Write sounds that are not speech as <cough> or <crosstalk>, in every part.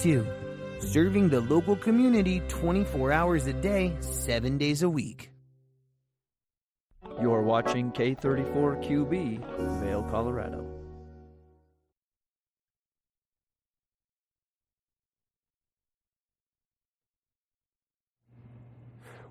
too. Serving the local community 24 hours a day, 7 days a week. You're watching K34QB, Vail, Colorado.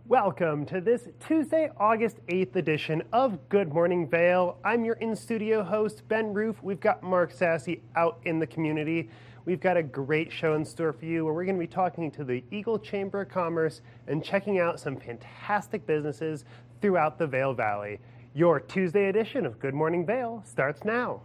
Welcome to this Tuesday, August 8th edition of Good Morning Vail. I'm your in studio host, Ben Roof. We've got Mark Sassy out in the community. We've got a great show in store for you where we're going to be talking to the Eagle Chamber of Commerce and checking out some fantastic businesses throughout the Vail Valley. Your Tuesday edition of Good Morning Vail starts now.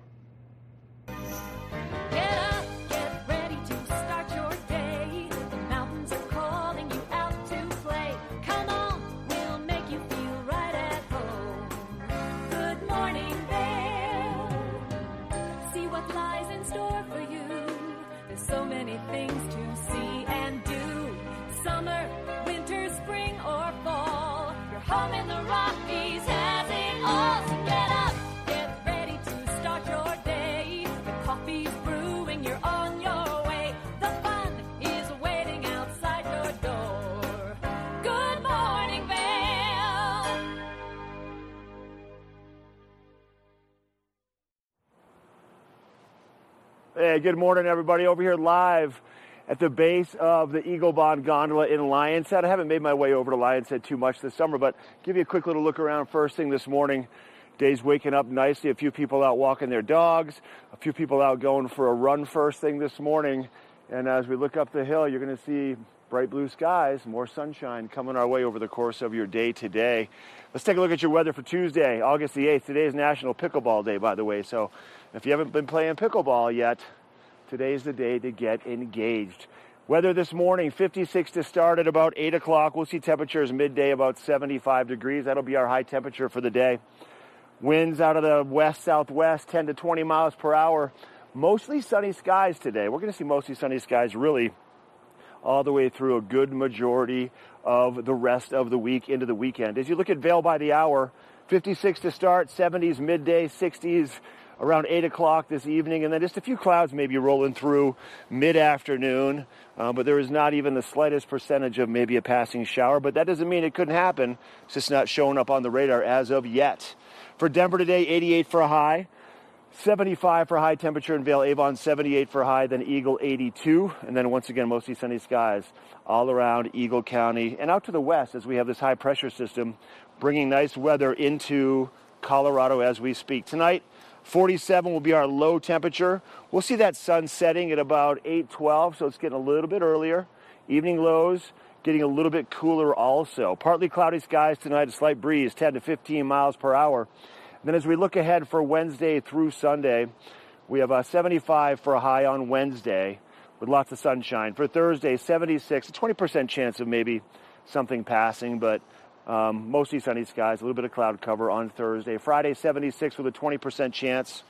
Things to see and do. Summer, winter, spring, or fall. Your home in the Rockies has it all. So get up, get ready to start your day. The coffee's brewing, you're on your way. The fun is waiting outside your door. Good morning, Vail. Hey, good morning, everybody. Over here live at the base of the Eagle Bahn Gondola in Lionshead. I haven't made my way over to Lionshead too much this summer, but give you a quick little look around first thing this morning. Day's waking up nicely. A few people out walking their dogs, a few people out going for a run first thing this morning. And as we look up the hill, you're going to see bright blue skies, more sunshine coming our way over the course of your day today. Let's take a look at your weather for Tuesday, August the 8th. Today is National Pickleball Day, by the way. So if you haven't been playing pickleball yet, today's the day to get engaged. Weather this morning, 56 to start at about 8 o'clock. We'll see temperatures midday about 75 degrees. That'll be our high temperature for the day. Winds out of the west southwest, 10 to 20 miles per hour. Mostly sunny skies today. We're going to see mostly sunny skies really all the way through a good majority of the rest of the week into the weekend. As you look at Vail by the hour, 56 to start, 70s midday, 60s around 8 o'clock this evening, and then just a few clouds maybe rolling through mid afternoon. Uh, but there is not even the slightest percentage of maybe a passing shower, but that doesn't mean it couldn't happen. It's just not showing up on the radar as of yet. For Denver today, 88 for a high. 75 for high temperature in Vail Avon, 78 for high, then Eagle 82, and then once again mostly sunny skies all around Eagle County and out to the west as we have this high pressure system bringing nice weather into Colorado as we speak. Tonight, 47 will be our low temperature. We'll see that sun setting at about 8:12, so it's getting a little bit earlier. Evening lows getting a little bit cooler also. Partly cloudy skies tonight, a slight breeze, 10 to 15 miles per hour. Then as we look ahead for Wednesday through Sunday, we have a 75 for a high on Wednesday with lots of sunshine. For Thursday, 76, a 20% chance of maybe something passing, but um, mostly sunny skies, a little bit of cloud cover on Thursday. Friday, 76 with a 20% chance.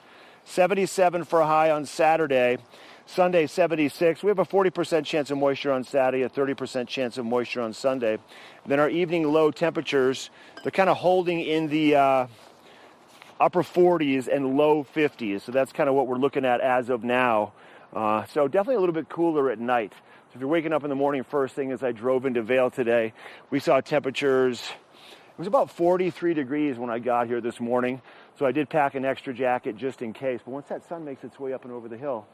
77 for a high on Saturday. Sunday, 76. We have a 40% chance of moisture on Saturday, a 30% chance of moisture on Sunday. Then our evening low temperatures, they're kind of holding in the uh, upper 40s and low 50s. So that's kind of what we're looking at as of now. Uh, so definitely a little bit cooler at night. So if you're waking up in the morning, first thing as I drove into Vail today, we saw temperatures. It was about 43 degrees when I got here this morning. So I did pack an extra jacket just in case. But once that sun makes its way up and over the hill,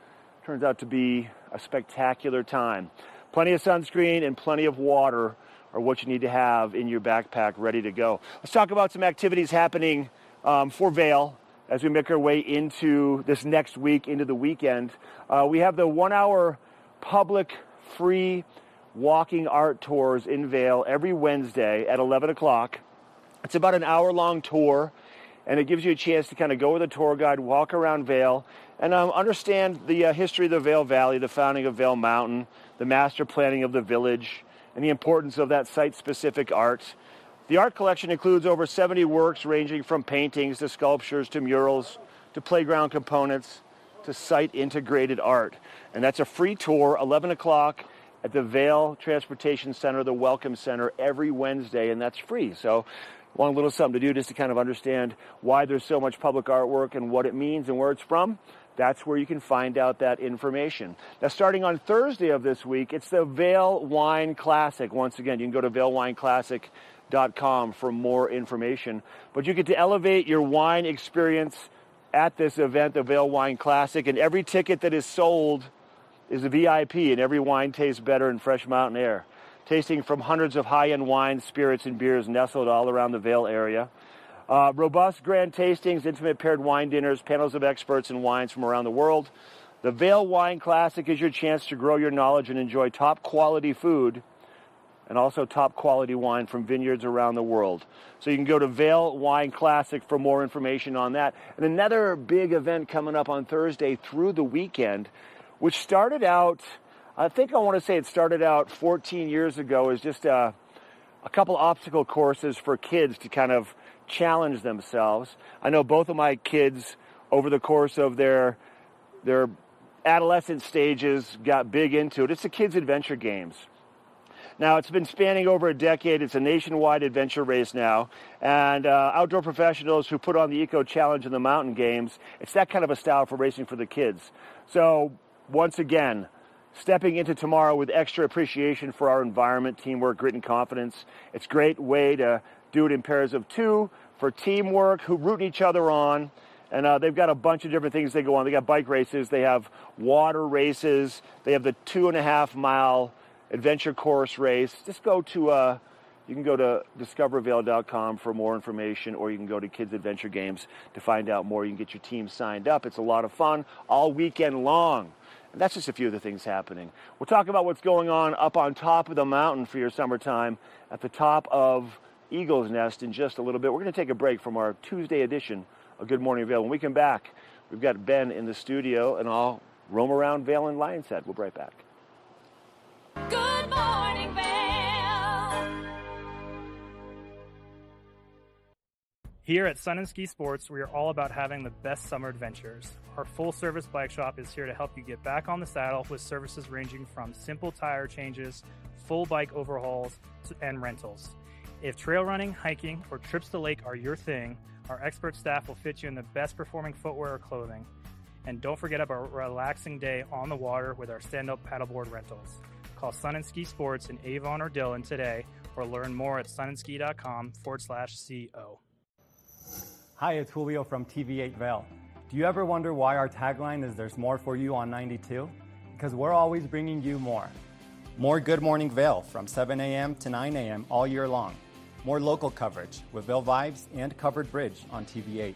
turns out to be a spectacular time. Plenty of sunscreen and plenty of water are what you need to have in your backpack ready to go. Let's talk about some activities happening um, for Vail as we make our way into this next week, into the weekend. Uh, we have the one hour public free walking art tours in Vail every Wednesday at 11 o'clock. It's about an hour long tour, and it gives you a chance to kind of go with a tour guide, walk around Vail, and um, understand the uh, history of the Vail Valley, the founding of Vail Mountain, the master planning of the village, and the importance of that site specific art. The art collection includes over 70 works ranging from paintings to sculptures to murals to playground components to site integrated art. And that's a free tour, 11 o'clock at the Vail Transportation Center, the Welcome Center, every Wednesday, and that's free. So, one little something to do just to kind of understand why there's so much public artwork and what it means and where it's from. That's where you can find out that information. Now, starting on Thursday of this week, it's the Vail Wine Classic. Once again, you can go to vailwineclassic.com for more information. But you get to elevate your wine experience at this event, the Vail Wine Classic, and every ticket that is sold is a VIP, and every wine tastes better in fresh mountain air. Tasting from hundreds of high end wines, spirits, and beers nestled all around the Vail area. Uh, robust grand tastings, intimate paired wine dinners, panels of experts and wines from around the world. The Vail Wine Classic is your chance to grow your knowledge and enjoy top quality food and also top quality wine from vineyards around the world. So you can go to Vail Wine Classic for more information on that. And another big event coming up on Thursday through the weekend which started out, I think I want to say it started out 14 years ago as just a, a couple obstacle courses for kids to kind of challenge themselves. I know both of my kids over the course of their their adolescent stages got big into it. It's the kids adventure games. Now, it's been spanning over a decade. It's a nationwide adventure race now. And uh, outdoor professionals who put on the Eco Challenge and the Mountain Games, it's that kind of a style for racing for the kids. So once again, stepping into tomorrow with extra appreciation for our environment, teamwork, grit, and confidence. It's a great way to do it in pairs of two for teamwork, who rooting each other on. And uh, they've got a bunch of different things they go on. They got bike races, they have water races, they have the two and a half mile adventure course race. Just go to, uh, you can go to discovervail.com for more information, or you can go to Kids Adventure Games to find out more. You can get your team signed up. It's a lot of fun all weekend long. And that's just a few of the things happening. We'll talk about what's going on up on top of the mountain for your summertime at the top of Eagle's Nest in just a little bit. We're going to take a break from our Tuesday edition of Good Morning Vail. When we come back, we've got Ben in the studio, and I'll roam around Vail and Lionshead. We'll be right back. Morning, Vail. Here at Sun and Ski Sports, we are all about having the best summer adventures. Our full service bike shop is here to help you get back on the saddle with services ranging from simple tire changes, full bike overhauls, and rentals. If trail running, hiking, or trips to lake are your thing, our expert staff will fit you in the best performing footwear or clothing. And don't forget about a relaxing day on the water with our stand up paddleboard rentals. Call Sun and Ski Sports in Avon or Dillon today or learn more at sunandski.com forward slash CO. Hi, it's Julio from TV8 Vail. Do you ever wonder why our tagline is There's More for You on 92? Because we're always bringing you more. More Good Morning Vail from 7 a.m. to 9 a.m. all year long. More local coverage with Vail Vibes and Covered Bridge on TV8.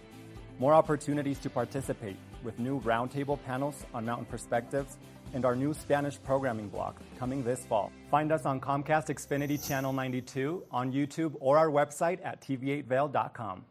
More opportunities to participate with new roundtable panels on mountain perspectives and our new Spanish programming block coming this fall. Find us on Comcast Xfinity Channel 92, on YouTube, or our website at tv8vail.com.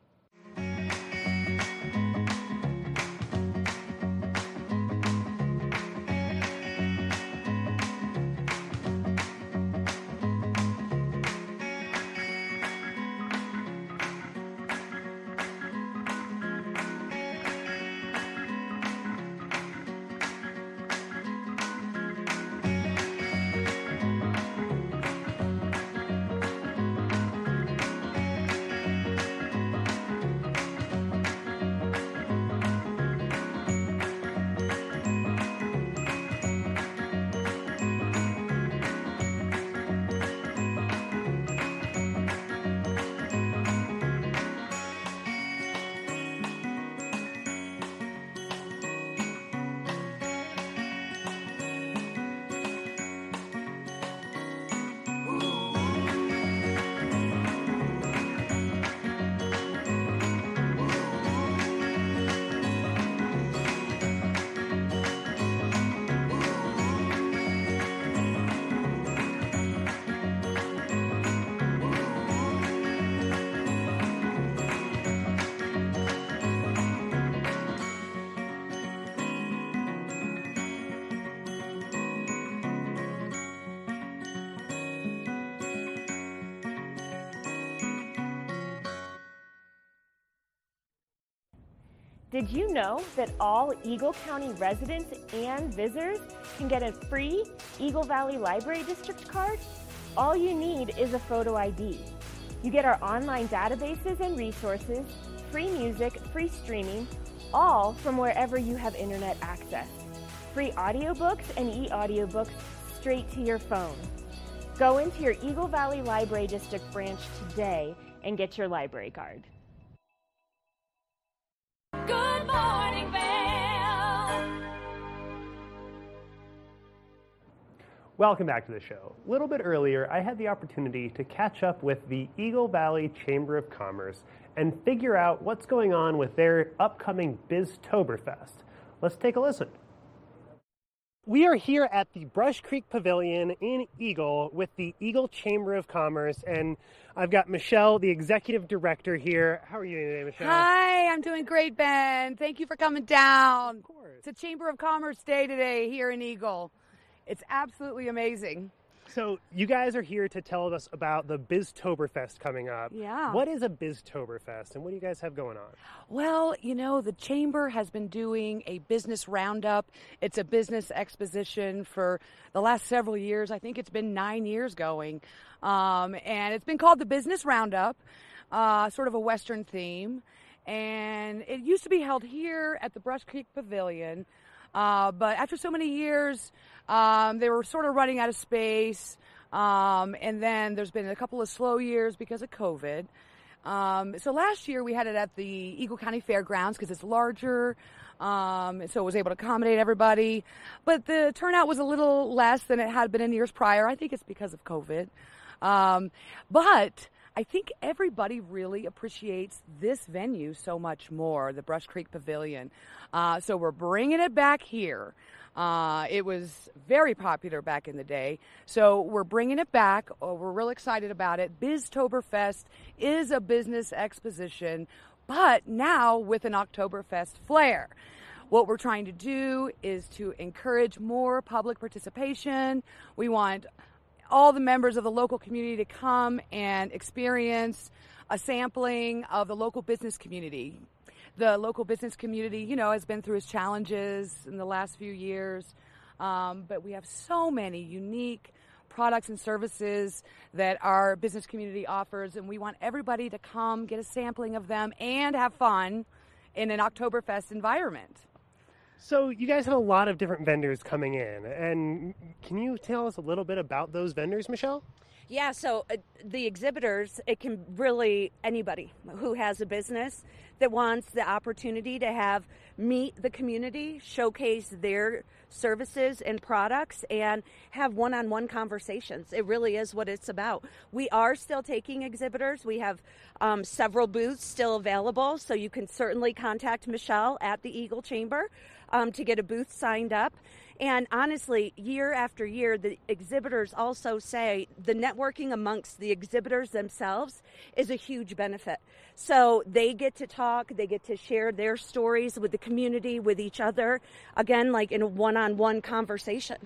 know that all Eagle County residents and visitors can get a free Eagle Valley Library District card? All you need is a photo ID. You get our online databases and resources, free music, free streaming, all from wherever you have internet access. Free audiobooks and e-audiobooks straight to your phone. Go into your Eagle Valley Library District branch today and get your library card. Welcome back to the show. A little bit earlier, I had the opportunity to catch up with the Eagle Valley Chamber of Commerce and figure out what's going on with their upcoming Biztoberfest. Let's take a listen. We are here at the Brush Creek Pavilion in Eagle with the Eagle Chamber of Commerce, and I've got Michelle, the executive director here. How are you today, Michelle? Hi, I'm doing great, Ben. Thank you for coming down. Of course. It's a Chamber of Commerce Day today here in Eagle. It's absolutely amazing. So, you guys are here to tell us about the Biztoberfest coming up. Yeah. What is a Biztoberfest, and what do you guys have going on? Well, you know, the Chamber has been doing a business roundup. It's a business exposition for the last several years. I think it's been nine years going. Um, and it's been called the Business Roundup, uh, sort of a Western theme. And it used to be held here at the Brush Creek Pavilion. Uh, but after so many years, um, they were sort of running out of space. Um, and then there's been a couple of slow years because of COVID. Um, so last year we had it at the Eagle County Fairgrounds because it's larger. Um, so it was able to accommodate everybody. But the turnout was a little less than it had been in years prior. I think it's because of COVID. Um, but I think everybody really appreciates this venue so much more, the Brush Creek Pavilion. Uh, so we're bringing it back here. Uh, it was very popular back in the day. So we're bringing it back. Oh, we're real excited about it. Biztoberfest is a business exposition, but now with an Oktoberfest flair. What we're trying to do is to encourage more public participation. We want all the members of the local community to come and experience a sampling of the local business community. The local business community, you know, has been through its challenges in the last few years, um, but we have so many unique products and services that our business community offers, and we want everybody to come get a sampling of them and have fun in an Oktoberfest environment. So, you guys have a lot of different vendors coming in, and can you tell us a little bit about those vendors, Michelle? Yeah, so uh, the exhibitors, it can really anybody who has a business that wants the opportunity to have meet the community, showcase their services and products, and have one on one conversations. It really is what it's about. We are still taking exhibitors. We have um, several booths still available, so you can certainly contact Michelle at the Eagle Chamber um, to get a booth signed up. And honestly, year after year, the exhibitors also say the networking amongst the exhibitors themselves is a huge benefit. So they get to talk, they get to share their stories with the community, with each other, again, like in a one on one conversation.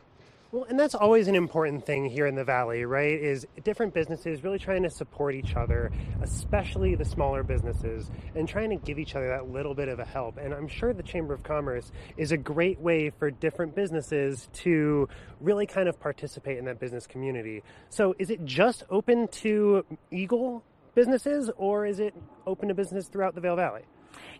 Well, and that's always an important thing here in the Valley, right? Is different businesses really trying to support each other, especially the smaller businesses, and trying to give each other that little bit of a help. And I'm sure the Chamber of Commerce is a great way for different businesses to really kind of participate in that business community. So, is it just open to Eagle businesses, or is it open to business throughout the Vail Valley?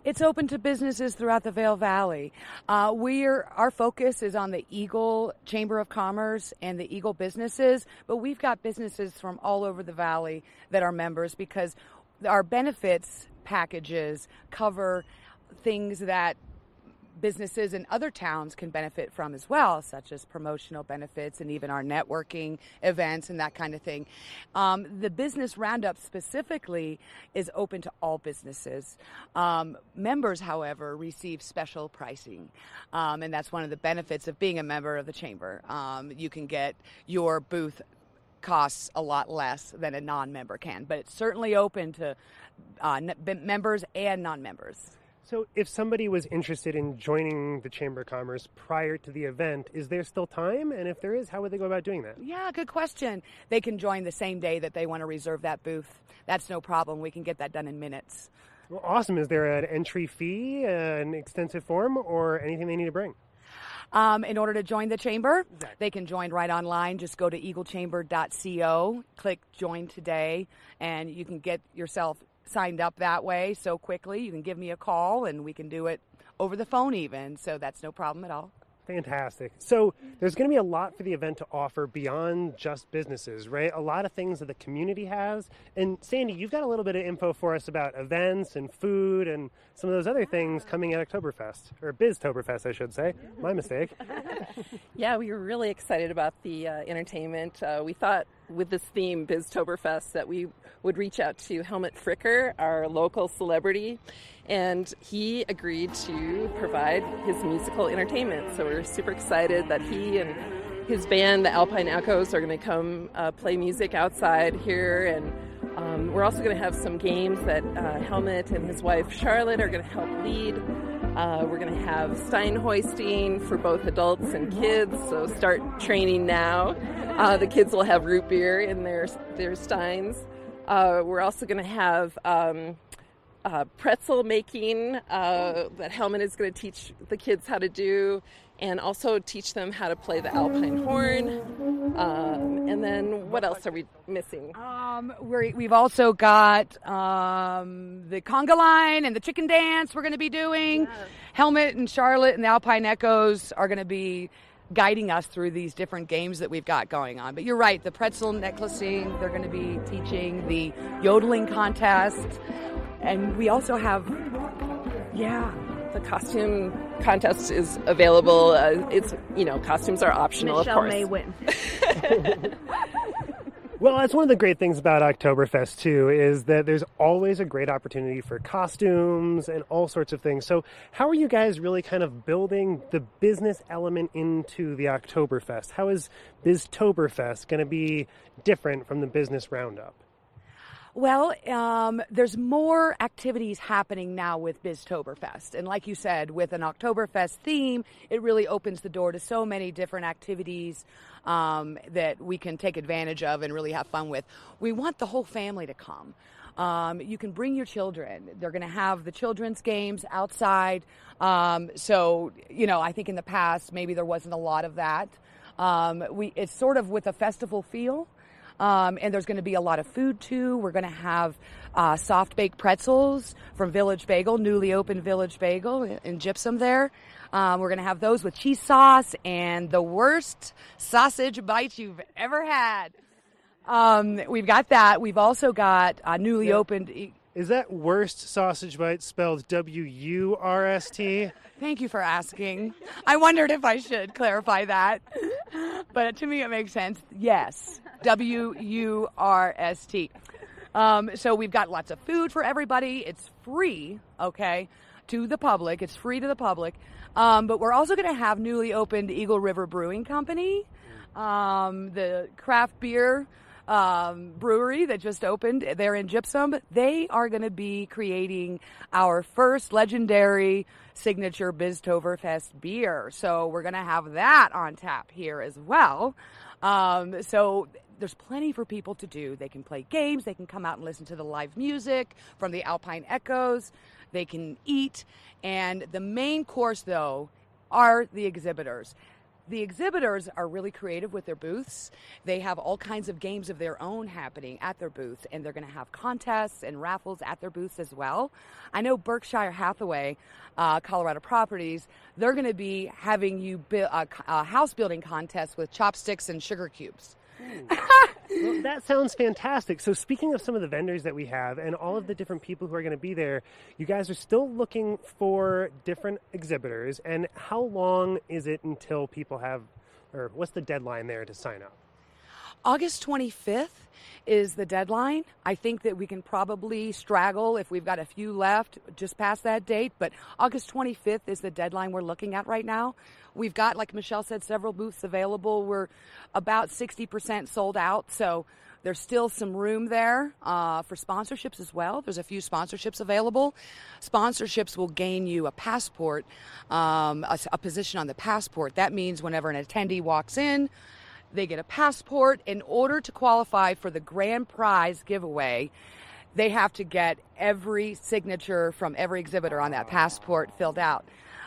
It's open to businesses throughout the Vail Valley. Uh, we're our focus is on the Eagle Chamber of Commerce and the Eagle businesses, but we've got businesses from all over the valley that are members because our benefits packages cover things that businesses in other towns can benefit from as well, such as promotional benefits and even our networking events and that kind of thing. Um, the business roundup specifically is open to all businesses. Um, members, however, receive special pricing, um, and that's one of the benefits of being a member of the chamber. Um, you can get your booth costs a lot less than a non-member can, but it's certainly open to uh, members and non-members. So, if somebody was interested in joining the Chamber of Commerce prior to the event, is there still time? And if there is, how would they go about doing that? Yeah, good question. They can join the same day that they want to reserve that booth. That's no problem. We can get that done in minutes. Well, awesome. Is there an entry fee, an extensive form, or anything they need to bring? Um, in order to join the chamber, they can join right online. Just go to eaglechamber.co, click join today, and you can get yourself signed up that way so quickly. You can give me a call and we can do it over the phone even. So that's no problem at all. Fantastic. So there's going to be a lot for the event to offer beyond just businesses, right? A lot of things that the community has. And Sandy, you've got a little bit of info for us about events and food and some of those other things coming at Oktoberfest or BizToberfest, I should say. My mistake. <laughs> Yeah, we were really excited about the uh, entertainment. Uh, we thought with this theme, BizToberfest, that we would reach out to Helmut Fricker, our local celebrity, and he agreed to provide his musical entertainment. So we're super excited that he and his band, the Alpine Echoes, are going to come uh, play music outside here. And um, we're also going to have some games that uh, Helmut and his wife Charlotte are going to help lead. Uh, we're going to have stein hoisting for both adults and kids, so start training now. Uh, the kids will have root beer in their, their steins. Uh, we're also going to have um, uh, pretzel making uh, that Helmut is going to teach the kids how to do, and also teach them how to play the alpine horn. Um, and then what else are we missing? Um, we're, we've also got um, the conga line and the chicken dance we're going to be doing. Helmut and Charlotte and the Alpine Echoes are going to be guiding us through these different games that we've got going on. But you're right, the pretzel necklacing, they're going to be teaching the yodeling contest. And we also have, yeah, The costume contest is available. Uh, it's you know costumes are optional, Michelle of course. may win. <laughs> <laughs> Well, that's one of the great things about Oktoberfest too is that there's always a great opportunity for costumes and all sorts of things. So, how are you guys really kind of building the business element into the Oktoberfest? How is Biztoberfest going to be different from the business roundup? Well, um, there's more activities happening now with Biztoberfest. And like you said, with an Oktoberfest theme, it really opens the door to so many different activities um, that we can take advantage of and really have fun with. We want the whole family to come. Um, you can bring your children. They're going to have the children's games outside. Um, so, you know, I think in the past maybe there wasn't a lot of that. Um, we, it's sort of with a festival feel. Um, and there's going to be a lot of food too. We're going to have uh, soft baked pretzels from Village Bagel, newly opened Village Bagel in, in Gypsum there. Um, we're going to have those with cheese sauce and the worst sausage bites you've ever had. Um, we've got that. We've also got uh, newly Yeah. opened. e- Is that worst sausage bite spelled W U R S T? Thank you for asking. I wondered if I should clarify that, but to me it makes sense. Yes, W U R S T. Um, so we've got lots of food for everybody. It's free, okay, to the public. It's free to the public. Um, but we're also going to have newly opened Eagle River Brewing Company, um, the craft beer um, brewery that just opened there in Gypsum. They are going to be creating our first legendary signature Biztoberfest beer. So we're going to have that on tap here as well. Um, so there's plenty for people to do. They can play games, they can come out and listen to the live music from the Alpine Echoes, they can eat. And the main course, though, are the exhibitors. The exhibitors are really creative with their booths. They have all kinds of games of their own happening at their booth, and they're going to have contests and raffles at their booths as well. I know Berkshire Hathaway, uh, Colorado Properties, they're going to be having you build a, a house building contest with chopsticks and sugar cubes. Well, that sounds fantastic. So, speaking of some of the vendors that we have and all of the different people who are going to be there, you guys are still looking for different exhibitors. And how long is it until people have, or what's the deadline there to sign up? August 25th is the deadline. I think that we can probably straggle if we've got a few left just past that date, but August 25th is the deadline we're looking at right now. We've got, like Michelle said, several booths available. We're about 60% sold out, so there's still some room there uh, for sponsorships as well. There's a few sponsorships available. Sponsorships will gain you a passport, um, a, a position on the passport. That means whenever an attendee walks in, they get a passport. In order to qualify for the grand prize giveaway, they have to get every signature from every exhibitor on that passport filled out.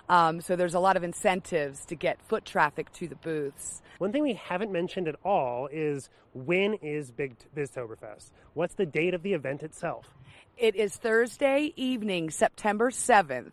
Um, so there's a lot of incentives to get foot traffic to the booths. One thing we haven't mentioned at all is when is Big Biztoberfest? What's the date of the event itself? It is Thursday evening, September 7th.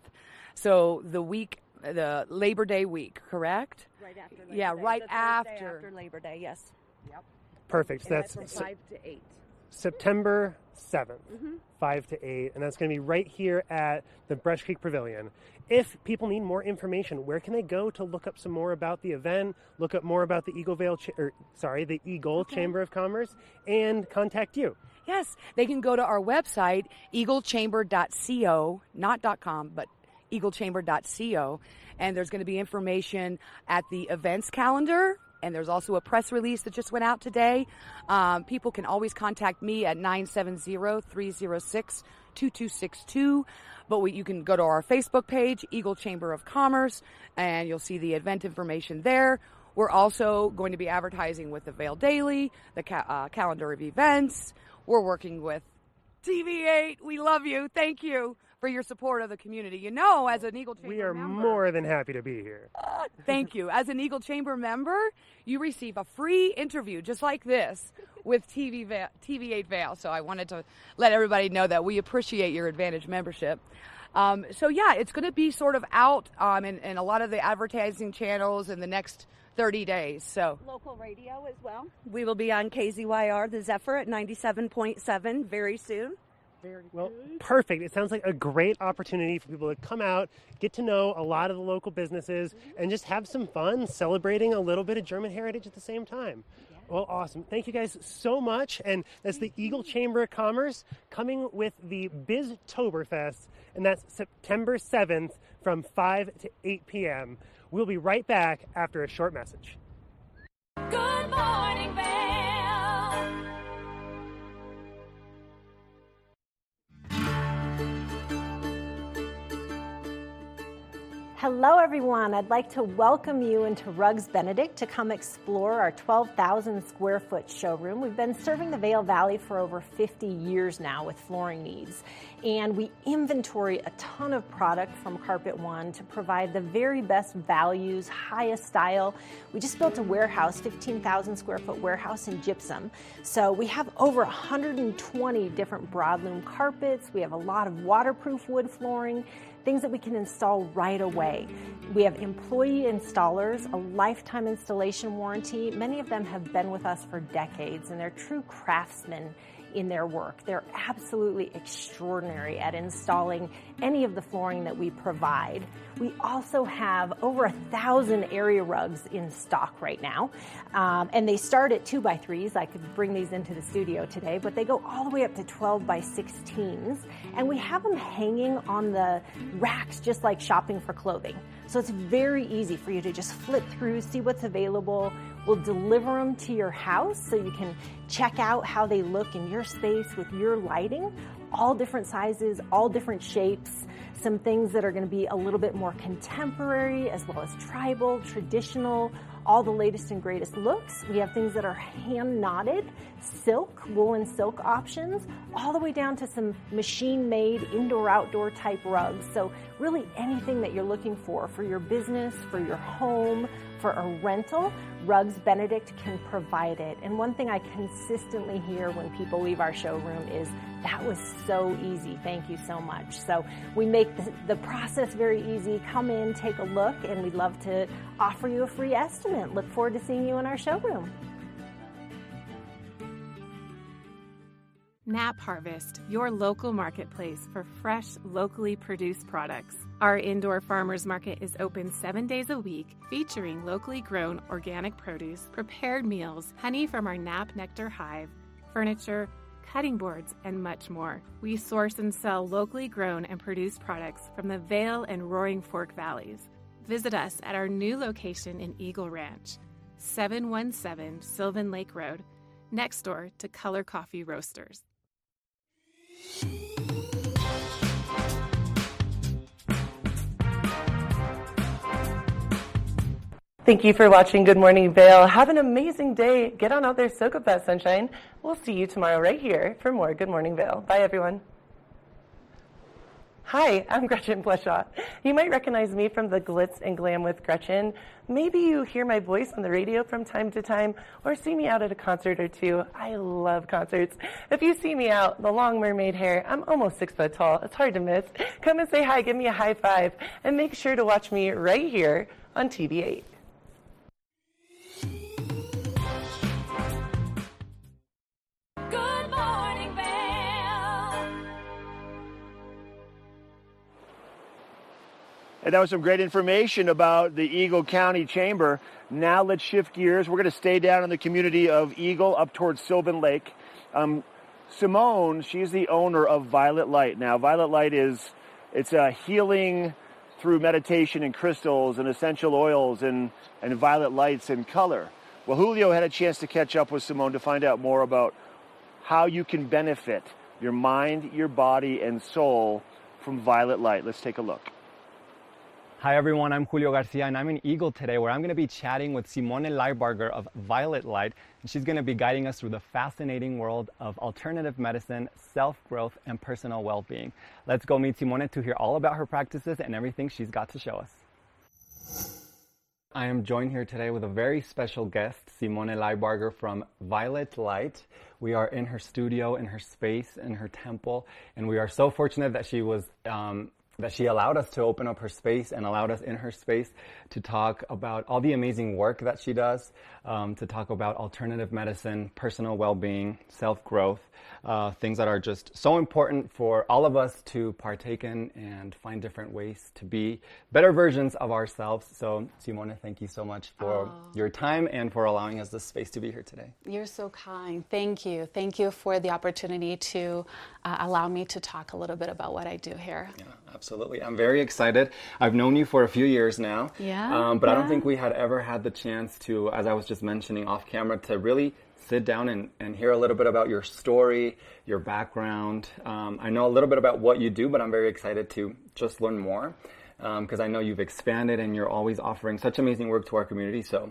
So the week, the Labor Day week, correct? Right after Labor Yeah, Day, right the after. after Labor Day. Yes. Yep. Perfect. So And that's from five to eight. September 7th, Mhm. 5 to 8, and that's going to be right here at the Brush Creek Pavilion. If people need more information, where can they go to look up some more about the event, look up more about the Eagle Vale, Cha- or sorry, the Eagle Chamber of Commerce, and contact you? Yes, they can go to our website, eaglechamber.co, not .com, but eaglechamber.co, and there's going to be information at the events calendar, and there's also a press release that just went out today. Um, people can always contact me at 970-306-2262, but we, you can go to our Facebook page, Eagle Chamber of Commerce, and you'll see the event information there. We're also going to be advertising with the Vail Daily, the ca- uh, calendar of events. We're working with TV8. We love you. Thank you for your support of the community. You know, as an Eagle Chamber We are member, more than happy to be here. Thank you. As an Eagle Chamber member, you receive a free interview just like this with TV Va- TV8 Vail. So I wanted to let everybody know that we appreciate your Advantage membership. Um, so yeah, it's going to be sort of out um, in, in a lot of the advertising channels in the next 30 days. So Local radio as well. We will be on KZYR, the Zephyr at 97.7 very soon. Very well. Perfect. It sounds like a great opportunity for people to come out, get to know a lot of the local businesses, mm-hmm. and just have some fun celebrating a little bit of German heritage at the same time. Well, awesome. Thank you guys so much. And that's the Eagle Chamber of Commerce coming with the Biztoberfest, and that's September 7th from 5 to 8 p.m. We'll be right back after a short message. Good morning, Vail. Hello, everyone. I'd like to welcome you into Rugs Benedict to come explore our 12,000 square foot showroom. We've been serving the Vail Valley for over 50 years now with flooring needs, and we inventory a ton of product from Carpet One to provide the very best values, highest style. We just built a warehouse, 15,000 square foot warehouse in gypsum. So we have over 120 different broadloom carpets. We have a lot of waterproof wood flooring things that we can install right away. We have employee installers, a lifetime installation warranty. Many of them have been with us for decades and they're true craftsmen in their work. They're absolutely extraordinary at installing any of the flooring that we provide. We also have over a thousand area rugs in stock right now. Um, and they start at two by threes. I could bring these into the studio today, but they go all the way up to 12 by 16s. And we have them hanging on the racks just like shopping for clothing. So it's very easy for you to just flip through, see what's available. We'll deliver them to your house so you can check out how they look in your space with your lighting. All different sizes, all different shapes. Some things that are going to be a little bit more contemporary as well as tribal, traditional, all the latest and greatest looks. We have things that are hand knotted, silk, woolen silk options, all the way down to some machine made indoor outdoor type rugs. So, really anything that you're looking for for your business, for your home, for a rental, Rugs Benedict can provide it. And one thing I consistently hear when people leave our showroom is that was so easy. Thank you so much. So we make the, the process very easy. Come in, take a look, and we'd love to offer you a free estimate. Look forward to seeing you in our showroom. Nap Harvest, your local marketplace for fresh, locally produced products. Our indoor farmers market is open seven days a week, featuring locally grown organic produce, prepared meals, honey from our Nap Nectar hive, furniture, cutting boards, and much more. We source and sell locally grown and produced products from the Vail and Roaring Fork Valleys. Visit us at our new location in Eagle Ranch, 717 Sylvan Lake Road, next door to Color Coffee Roasters. Thank you for watching Good Morning Vail. Have an amazing day. Get on out there, soak up that sunshine. We'll see you tomorrow right here for more Good Morning Vail. Bye, everyone. Hi, I'm <laughs> Gretchen Blashaw. You might recognize me from the Glitz and Glam with Gretchen. Maybe you hear my voice on the radio from time to time or see me out at a concert or two. I love concerts. If you see me out, the long mermaid hair, I'm almost six foot tall. It's hard to miss. Come and say hi, give me a high five, and make sure to watch me right here on TV8. And that was some great information about the Eagle County Chamber. Now let's shift gears. We're going to stay down in the community of Eagle up towards Sylvan Lake. Um, Simone, she's the owner of Violet Light. Now, Violet Light is it's a healing through meditation and crystals and essential oils and, and violet lights and color. Well, Julio had a chance to catch up with Simone to find out more about how you can benefit your mind, your body, and soul from violet light. Let's take a look. Hi everyone, I'm Julio Garcia and I'm in Eagle today where I'm going to be chatting with Simone Leibarger of Violet Light and she's going to be guiding us through the fascinating world of alternative medicine, self-growth and personal well-being. Let's go meet Simone to hear all about her practices and everything she's got to show us. I am joined here today with a very special guest, Simone Leibarger from Violet Light. We are in her studio, in her space, in her temple, and we are so fortunate that she was um, that she allowed us to open up her space and allowed us in her space to talk about all the amazing work that she does, um, to talk about alternative medicine, personal well-being, self-growth, uh, things that are just so important for all of us to partake in and find different ways to be better versions of ourselves. So, Simona, thank you so much for Oh. your time and for allowing us this space to be here today. You're so kind. Thank you. Thank you for the opportunity to uh, allow me to talk a little bit about what I do here. Absolutely. I'm very excited. I've known you for a few years now. Yeah, Um, but I don't think we had ever had the chance to, as I was just mentioning off camera, to really sit down and, and hear a little bit about your story, your background. Um, I know a little bit about what you do, but I'm very excited to just learn more because I know you've expanded and you're always offering such amazing work to our community. So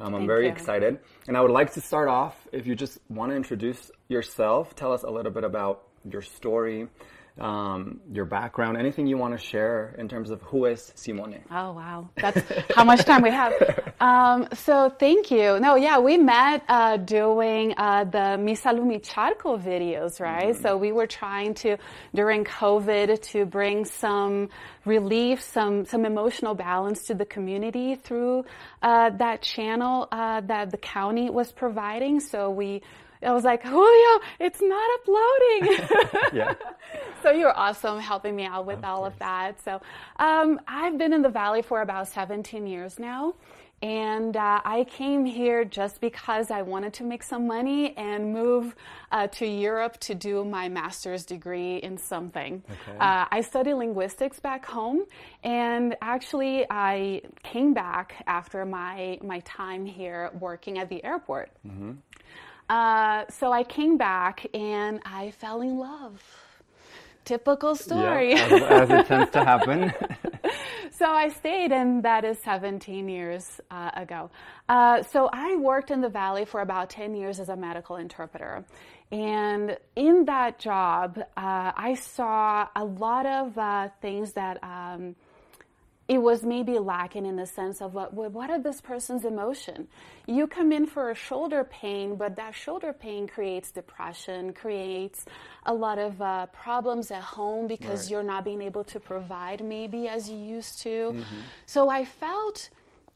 um, I'm Thank very you. excited. And I would like to start off, if you just want to introduce yourself, tell us a little bit about your story, um, your background, anything you want to share in terms of who is Simone. Oh wow, that's how much time we have. <laughs> Um, so thank you. No, yeah, we met uh, doing uh, the Mi Salud Mi Charco videos, right? So we were trying to during COVID to bring some relief, some some emotional balance to the community through uh, that channel uh, that the county was providing. So we. I was like, Julio, it's not uploading. <laughs> yeah. <laughs> So you're awesome helping me out with all of that. So um, I've been in the Valley for about 17 years now. And uh, I came here just because I wanted to make some money and move uh, to Europe to do my master's degree in something. Okay. Uh, I studied linguistics back home, and actually, I came back after my, my time here working at the airport. Mm-hmm. Uh, so I came back and I fell in love. Typical story. Yeah, as, as it tends to happen. <laughs> <laughs> so I stayed, and that is 17 years uh, ago. Uh, so I worked in the Valley for about 10 years as a medical interpreter. And in that job, uh, I saw a lot of uh, things that um, it was maybe lacking in the sense of what, what are this person's emotion you come in for a shoulder pain but that shoulder pain creates depression creates a lot of uh, problems at home because Right. you're not being able to provide maybe as you used to Mhm. so i felt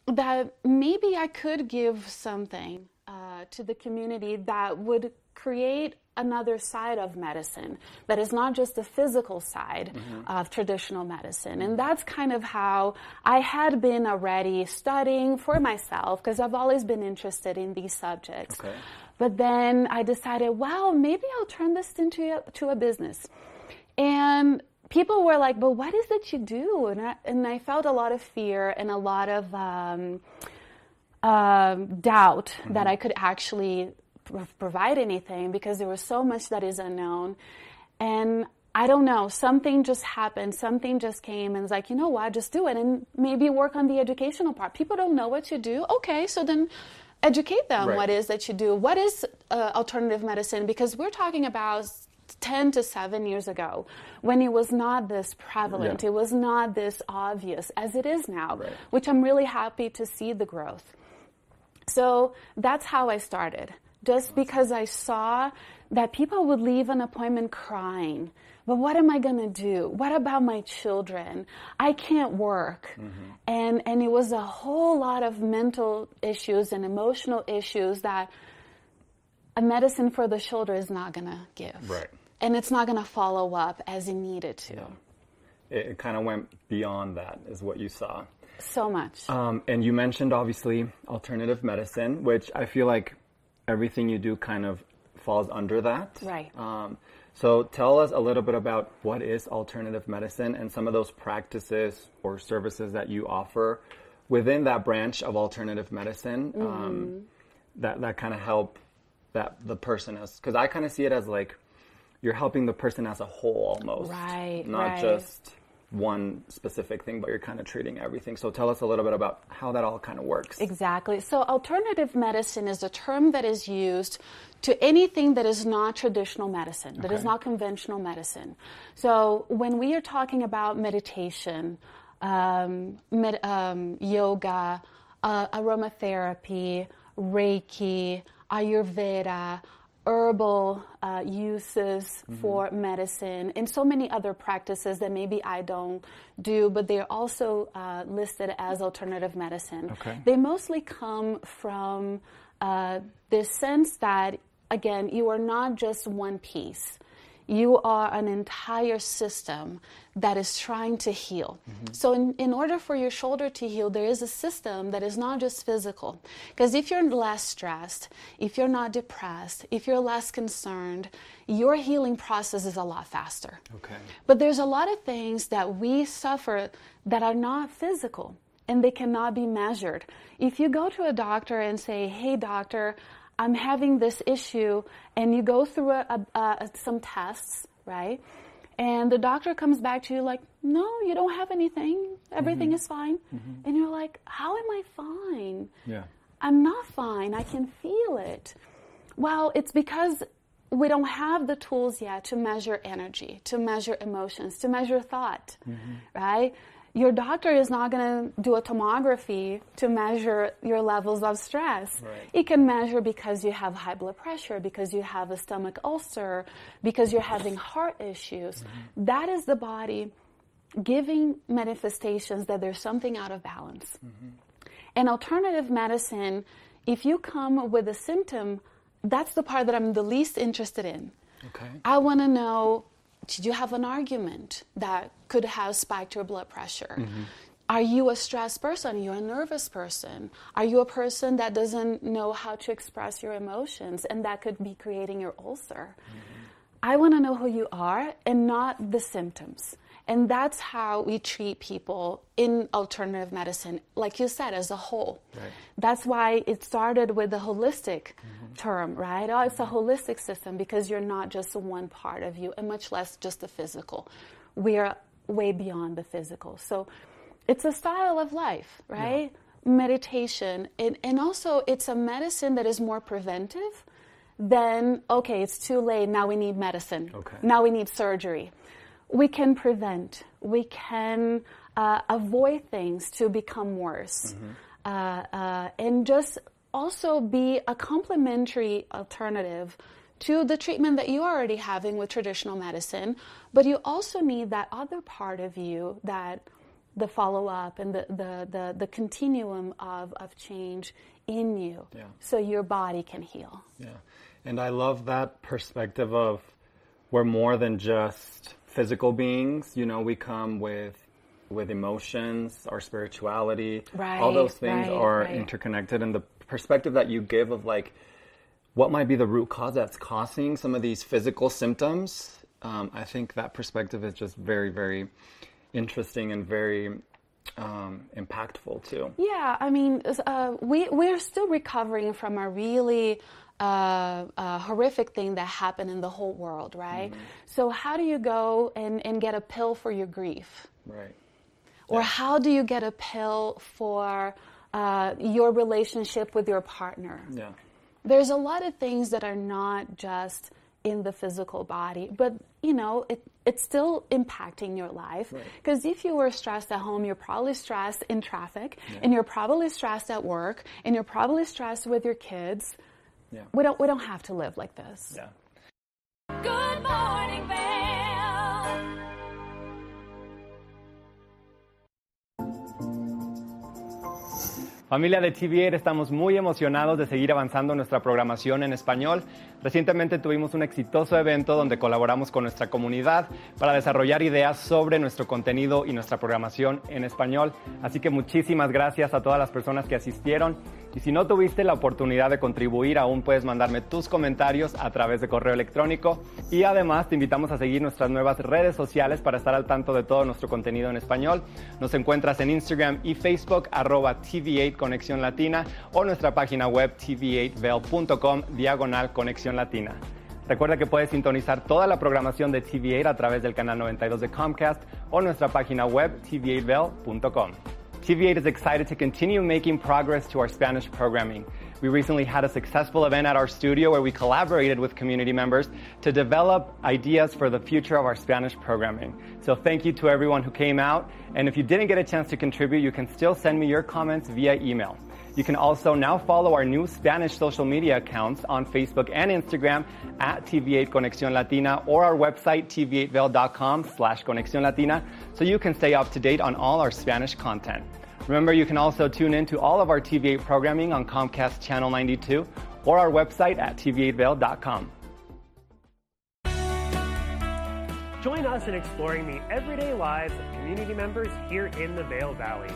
that maybe i could give something uh, to the community that would create another side of medicine that is not just the physical side Mhm. of traditional medicine. And that's kind of how I had been already studying for myself because I've always been interested in these subjects. Okay. But then I decided, well, maybe I'll turn this into a, to a business. And people were like, but what is it you do? And I, and I felt a lot of fear and a lot of um, um, doubt that I could actually pro- provide anything because there was so much that is unknown. And I don't know, something just happened, something just came and it's like, you know what, just do it and maybe work on the educational part. People don't know what you do. Okay, so then educate them Right. what is that you do. What is uh, alternative medicine? Because we're talking about 10 to 7 years ago when it was not this prevalent, Yeah. it was not this obvious as it is now, Right. which I'm really happy to see the growth. So that's how I started. Just because I saw that people would leave an appointment crying. But what am I going to do? What about my children? I can't work. Mm-hmm. And and it was a whole lot of mental issues and emotional issues that a medicine for the shoulder is not going to give. Right. And it's not going to follow up as it needed to. It, it kind of went beyond that, is what you saw. So much. Um, and you mentioned obviously alternative medicine, which I feel like everything you do kind of falls under that. Right. Um, so tell us a little bit about what is alternative medicine and some of those practices or services that you offer within that branch of alternative medicine Mm-hmm. um, that, that kind of help that the person as because I kind of see it as like you're helping the person as a whole almost, Right, Not right. just one specific thing, but you're kind of treating everything. So tell us a little bit about how that all kind of works. Exactly. So, alternative medicine is a term that is used to anything that is not traditional medicine, that is Okay. not conventional medicine. So, when we are talking about meditation, um, med- um, yoga, uh, aromatherapy, Reiki, Ayurveda, herbal uh, uses for medicine, and so many other practices that maybe I don't do, but they're also uh, listed as alternative medicine. Okay. They mostly come from uh, this sense that, again, you are not just one piece. You are an entire system that is trying to heal. Mm-hmm. So, in, in order for your shoulder to heal, there is a system that is not just physical. Because if you're less stressed, if you're not depressed, if you're less concerned, your healing process is a lot faster. Okay. But there's a lot of things that we suffer that are not physical and they cannot be measured. If you go to a doctor and say, hey, doctor, I'm having this issue, and you go through a, a, a, some tests, right? And the doctor comes back to you like, no, you don't have anything. Everything Mhm. is fine. And you're like, how am I fine? Yeah. I'm not fine. I can feel it. Well, it's because we don't have the tools yet to measure energy, to measure emotions, to measure thought, right? Your doctor is not going to do a tomography to measure your levels of stress. Right. It can measure because you have high blood pressure, because you have a stomach ulcer, because you're having heart issues. Mm-hmm. That is the body giving manifestations that there's something out of balance. Mm-hmm. And alternative medicine, if you come with a symptom, that's the part that I'm the least interested in. Okay. I want to know did you have an argument that could have spiked your blood pressure? Mm-hmm. Are you a stressed person? You're you a nervous person? Are you a person that doesn't know how to express your emotions and that could be creating your ulcer? Mm-hmm. I want to know who you are and not the symptoms. And that's how we treat people in alternative medicine, like you said, as a whole. Right. That's why it started with the holistic mm-hmm. term, right? Oh, it's a mm-hmm. holistic system because you're not just one part of you, and much less just the physical. We are way beyond the physical. So it's a style of life, right? Meditation. And, and also, it's a medicine that is more preventive than, okay, it's too late, now we need medicine. Okay. Now we need surgery. We can prevent, we can uh, avoid things to become worse. Uh, uh, and just also be a complementary alternative to the treatment that you're already having with traditional medicine, but you also need that other part of you that the follow up and the, the, the, the continuum of, of change in you Yeah. so your body can heal. Yeah. And I love that perspective of we're more than just physical beings. You know, we come with with emotions, our spirituality. All those things right, are right. interconnected and the perspective that you give of like what might be the root cause that's causing some of these physical symptoms. Um, I think that perspective is just very, very interesting and very um, impactful too. Yeah, I mean, uh, we we're still recovering from a really uh, uh, horrific thing that happened in the whole world, right? So how do you go and, and get a pill for your grief? Right. Or how do you get a pill for uh, your relationship with your partner? Yeah. There's a lot of things that are not just in the physical body, but you know, it, it's still impacting your life. Because if you were stressed at home, you're probably stressed in traffic, and you're probably stressed at work, and you're probably stressed with your kids. Yeah. We don't we don't have to live like this. Yeah. Good morning, Vale. Familia de TV8, estamos muy emocionados de seguir avanzando nuestra programación en español. Recientemente tuvimos un exitoso evento donde colaboramos con nuestra comunidad para desarrollar ideas sobre nuestro contenido y nuestra programación en español. Así que muchísimas gracias a todas las personas que asistieron. Y si no tuviste la oportunidad de contribuir, aún puedes mandarme tus comentarios a través de correo electrónico. Y además te invitamos a seguir nuestras nuevas redes sociales para estar al tanto de todo nuestro contenido en español. Nos encuentras en Instagram y Facebook, arroba TV8 Conexión Latina, o nuestra página web tv8vel.com, diagonal Conexión Latina. Recuerda que puedes sintonizar toda la programación de TV8 a través del canal 92 de Comcast o nuestra página web tv8vel.com. TV8 is excited to continue making progress to our Spanish programming. We recently had a successful event at our studio where we collaborated with community members to develop ideas for the future of our Spanish programming. So thank you to everyone who came out. And if you didn't get a chance to contribute, you can still send me your comments via email. You can also now follow our new Spanish social media accounts on Facebook and Instagram at TV8 Conexión Latina or our website tv8vail.com slash Conexión Latina so you can stay up to date on all our Spanish content. Remember, you can also tune in to all of our TV8 programming on Comcast Channel 92 or our website at tv8vail.com. Join us in exploring the everyday lives of community members here in the Vail Valley.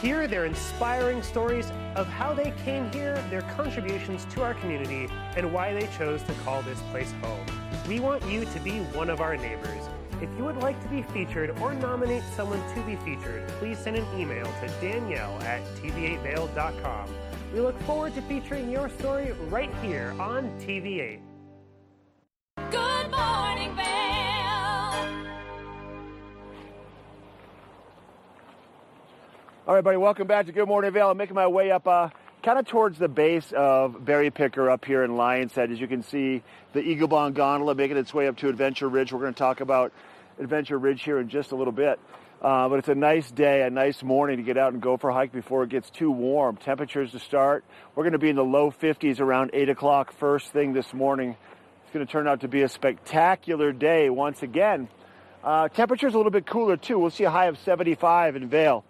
Hear their inspiring stories of how they came here, their contributions to our community, and why they chose to call this place home. We want you to be one of our neighbors. If you would like to be featured or nominate someone to be featured, please send an email to danielle at tv8vail.com. We look forward to featuring your story right here on TV8. Good morning, Vail. All right, buddy, welcome back to Good Morning Vail. I'm making my way up uh, kind of towards the base of Berry Picker up here in Lionshead. As you can see, the Eagle Bahn Gondola making its way up to Adventure Ridge. We're going to talk about Adventure Ridge here in just a little bit. Uh, but it's a nice day, a nice morning to get out and go for a hike before it gets too warm. Temperatures to start. We're going to be in the low 50s around 8 o'clock first thing this morning. It's going to turn out to be a spectacular day once again. Uh, temperatures a little bit cooler too. We'll see a high of 75 in Vail.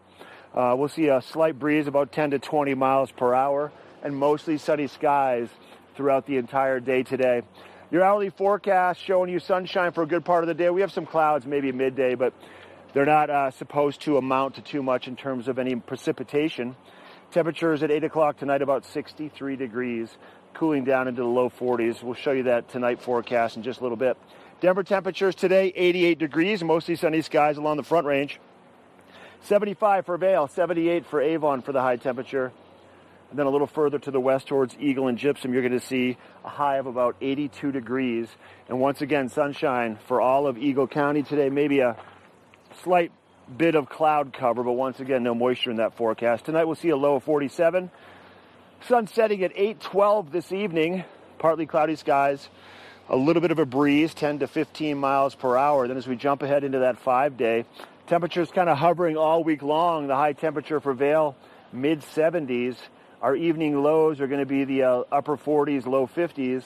Uh, we'll see a slight breeze about 10 to 20 miles per hour and mostly sunny skies throughout the entire day today. Your hourly forecast showing you sunshine for a good part of the day. We have some clouds maybe midday, but they're not uh, supposed to amount to too much in terms of any precipitation. Temperatures at 8 o'clock tonight about 63 degrees, cooling down into the low 40s. We'll show you that tonight forecast in just a little bit. Denver temperatures today 88 degrees, mostly sunny skies along the front range. 75 for Vail, 78 for Avon for the high temperature. And then a little further to the west towards Eagle and Gypsum, you're going to see a high of about 82 degrees. And once again, sunshine for all of Eagle County today. Maybe a slight bit of cloud cover, but once again, no moisture in that forecast. Tonight we'll see a low of 47. Sun setting at 8:12 this evening. Partly cloudy skies. A little bit of a breeze, 10 to 15 miles per hour. Then as we jump ahead into that five day, temperatures kind of hovering all week long. The high temperature for Vail, mid 70s. Our evening lows are going to be the uh, upper 40s, low 50s.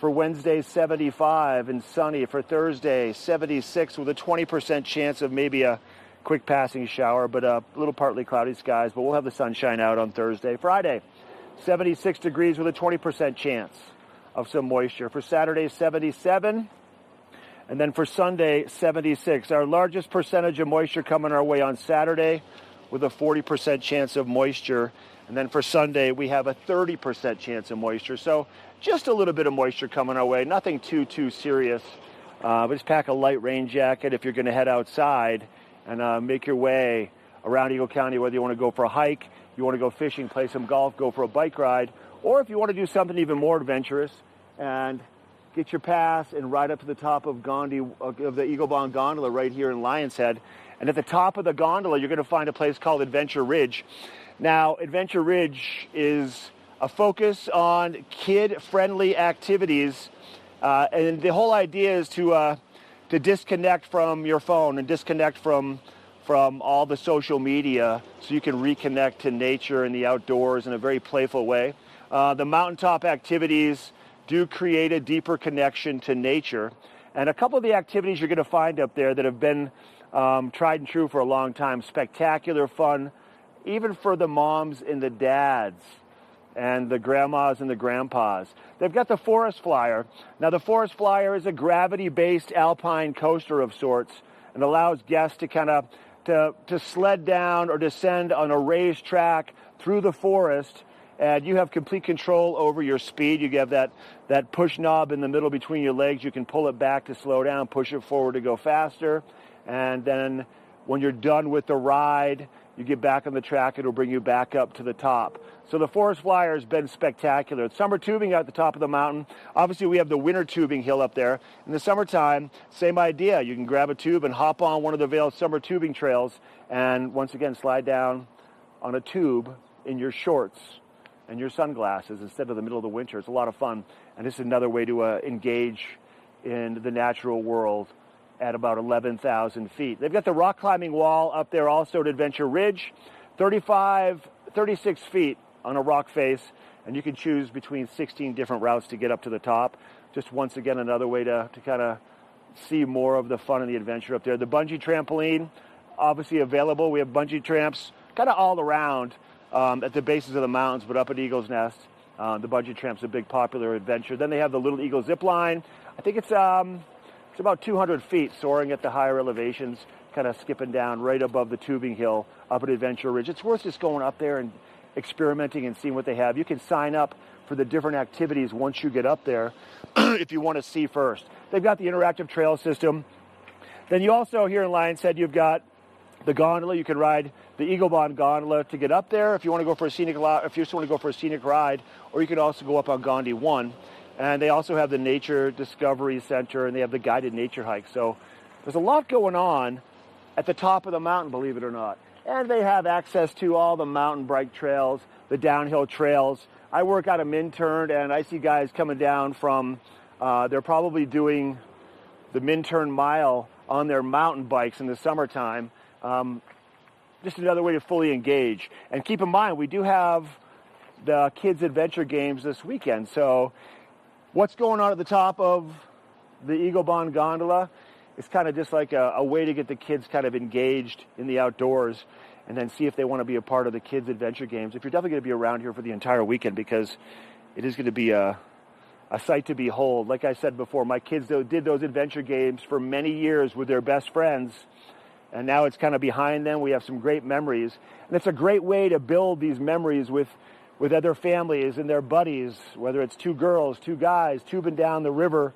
For Wednesday, 75 and sunny. For Thursday, 76 with a 20% chance of maybe a quick passing shower, but a little partly cloudy skies. But we'll have the sunshine out on Thursday. Friday, 76 degrees with a 20% chance of some moisture. For Saturday, 77. And then for Sunday, 76. Our largest percentage of moisture coming our way on Saturday with a 40% chance of moisture. And then for Sunday, we have a 30% chance of moisture. So just a little bit of moisture coming our way. Nothing too, too serious. Uh, but just pack a light rain jacket if you're going to head outside and uh, make your way around Eagle County, whether you want to go for a hike, you want to go fishing, play some golf, go for a bike ride, or if you want to do something even more adventurous and get your pass and ride up to the top of Gandhi of the Eagle Bahn Gondola right here in Lionshead. And at the top of the gondola, you're going to find a place called Adventure Ridge. Now, Adventure Ridge is a focus on kid-friendly activities Uh, and the whole idea is to uh, to disconnect from your phone and disconnect from from all the social media so you can reconnect to nature and the outdoors in a very playful way. Uh, the mountaintop activities do create a deeper connection to nature. And a couple of the activities you're going to find up there that have been um, tried and true for a long time, spectacular fun, even for the moms and the dads and the grandmas and the grandpas. They've got the Forest Flyer. Now, the Forest Flyer is a gravity-based alpine coaster of sorts and allows guests to kind of to, to sled down or descend on a raised track through the forest and you have complete control over your speed. You have that, that push knob in the middle between your legs. You can pull it back to slow down, push it forward to go faster. And then when you're done with the ride, you get back on the track, it'll bring you back up to the top. So the Forest Flyer has been spectacular. It's summer tubing at the top of the mountain. Obviously, we have the winter tubing hill up there. In the summertime, same idea. You can grab a tube and hop on one of the Vail summer tubing trails and once again slide down on a tube in your shorts and your sunglasses instead of the middle of the winter. It's a lot of fun. And this is another way to uh, engage in the natural world at about 11,000 feet. They've got the rock climbing wall up there also at Adventure Ridge, 35, 36 feet on a rock face, and you can choose between 16 different routes to get up to the top. Just once again, another way to, to kind of see more of the fun and the adventure up there. The bungee trampoline, obviously available. We have bungee tramps kind of all around um, at the bases of the mountains, but up at Eagle's Nest. Uh, the bungee tramp's a big popular adventure. Then they have the Little Eagle zip line. I think it's um, it's about 200 feet, soaring at the higher elevations, kind of skipping down right above the tubing hill up at Adventure Ridge. It's worth just going up there and experimenting and seeing what they have. You can sign up for the different activities once you get up there <clears throat> if you want to see first. They've got the interactive trail system. Then you also here in Lionshead, you've got the gondola. You can ride the Eagle Bahn gondola to get up there if you want to go for a scenic if you just want to go for a scenic ride, or you can also go up on Gondi One. And they also have the Nature Discovery Center and they have the guided nature hike. So there's a lot going on at the top of the mountain, believe it or not. And they have access to all the mountain bike trails, the downhill trails. I work out of Minturn and I see guys coming down from, uh, they're probably doing the Minturn mile on their mountain bikes in the summertime. Um, just another way to fully engage. And keep in mind, we do have the kids' adventure games this weekend. So what's going on at the top of the Eagle Bahn gondola It's kind of just like a, a, way to get the kids kind of engaged in the outdoors and then see if they want to be a part of the kids' adventure games. If you're definitely going to be around here for the entire weekend because it is going to be a, a sight to behold. Like I said before, my kids did those adventure games for many years with their best friends and now it's kind of behind them. We have some great memories. And it's a great way to build these memories with with other families and their buddies, whether it's two girls, two guys, tubing down the river